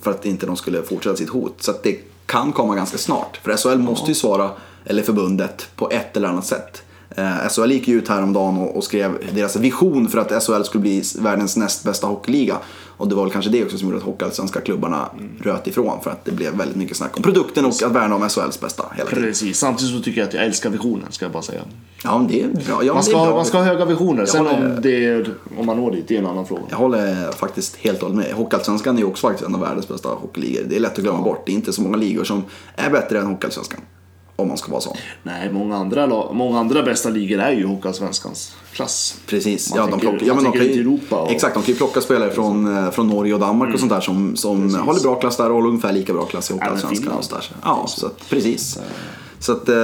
För att inte de skulle fortsätta sitt hot. Så att det kan komma ganska snart. För SHL måste ju svara, eller förbundet, på ett eller annat sätt. Eh, SHL gick ju ut häromdagen och, och skrev deras vision för att SHL skulle bli världens näst bästa hockeyliga. Och det var väl kanske det också som gjorde att hockeyallsvenska klubbarna röt ifrån. För att det blev väldigt mycket snack om produkten och att värna om SHLs bästa hela tiden. Precis, samtidigt så tycker jag att jag älskar visionen, ska jag bara säga. Ja, men det är bra. Ja, Man ska, bra. man ska ha höga visioner, sen håller- om, det är, om man når dit, det är en annan fråga. Jag håller faktiskt helt och hållet med. Hockeyallsvenskan är ju också faktiskt en av världens bästa hockeyligor. Det är lätt att glömma bort. Det är inte så många ligor som är bättre än Hockeyallsvenskan. Om man ska vara sån. Nej, många andra, många andra bästa ligor är ju Hockeyallsvenskans klass. Precis. Man ja, de tänker- plockar, ja, men de kan ju, Europa och- Exakt, de kan ju plocka spelare från, eh, från Norge och Danmark och sånt där som, som håller bra klass där och håller ungefär lika bra klass i Hockeyallsvenskan. Ja, så att, precis. Så att, eh,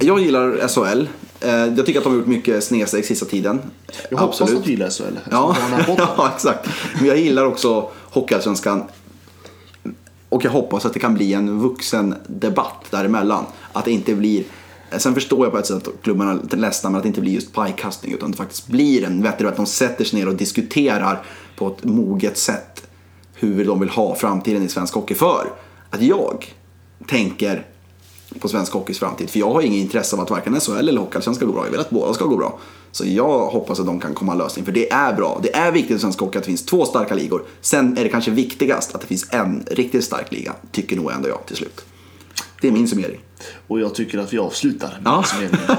jag gillar SHL. Eh, jag tycker att de har gjort mycket snedsteg sista tiden. Jag hoppas att du gillar SHL. Ja, ja, exakt. Men jag gillar också Hockeyallsvenskan. Och jag hoppas att det kan bli en vuxen debatt däremellan. Att det inte blir... Sen förstår jag på ett sätt att klubbarna är lite ledsna men att det inte blir just pajkastning utan det faktiskt blir en vettig att de sätter sig ner och diskuterar på ett moget sätt hur de vill ha framtiden i svensk hockey. För att jag tänker på svensk hockeys framtid. För jag har inget intresse av att varken SHL eller Hockeyallsvenskan ska gå bra. Jag vill att båda ska gå bra. Så jag hoppas att de kan komma en lösning. För det är bra. Det är viktigt i svensk hockey att det finns två starka ligor. Sen är det kanske viktigast att det finns en riktigt stark liga. Tycker nog ändå jag till slut. Det är min summering. Och jag tycker att vi avslutar Ja,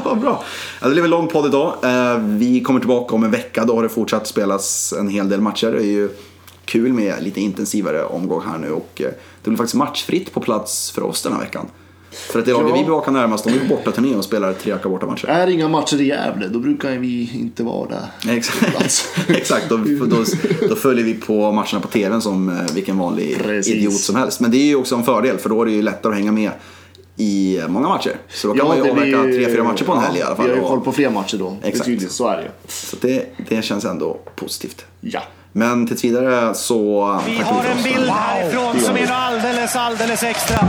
vad bra. Det blev en lång podd idag. Eh, Vi kommer tillbaka om en vecka. Då har det fortsatt spelas en hel del matcher. Det är ju kul med lite intensivare omgång här nu. Och eh, det blir faktiskt matchfritt på plats för oss den här veckan. För att det laget Ja. vi bevakar närmast, de är på bortaturné och spelar tre raka bortamatcher. Är inga matcher i Gävle, då brukar vi inte vara där. Exakt, Exakt. Då, då, då följer vi på matcherna på tvn som eh, vilken vanlig Precis. idiot som helst. Men det är ju också en fördel för då är det ju lättare att hänga med i många matcher. Så då kan man ju avverka tre, fyra matcher på en helg i alla fall. Vi har ju Och- koll på fler matcher då. Exakt. Betydligt, så är det ju. Så det, det känns ändå positivt. Ja. Men tills vidare så Vi har en bild härifrån som är alldeles, alldeles extra.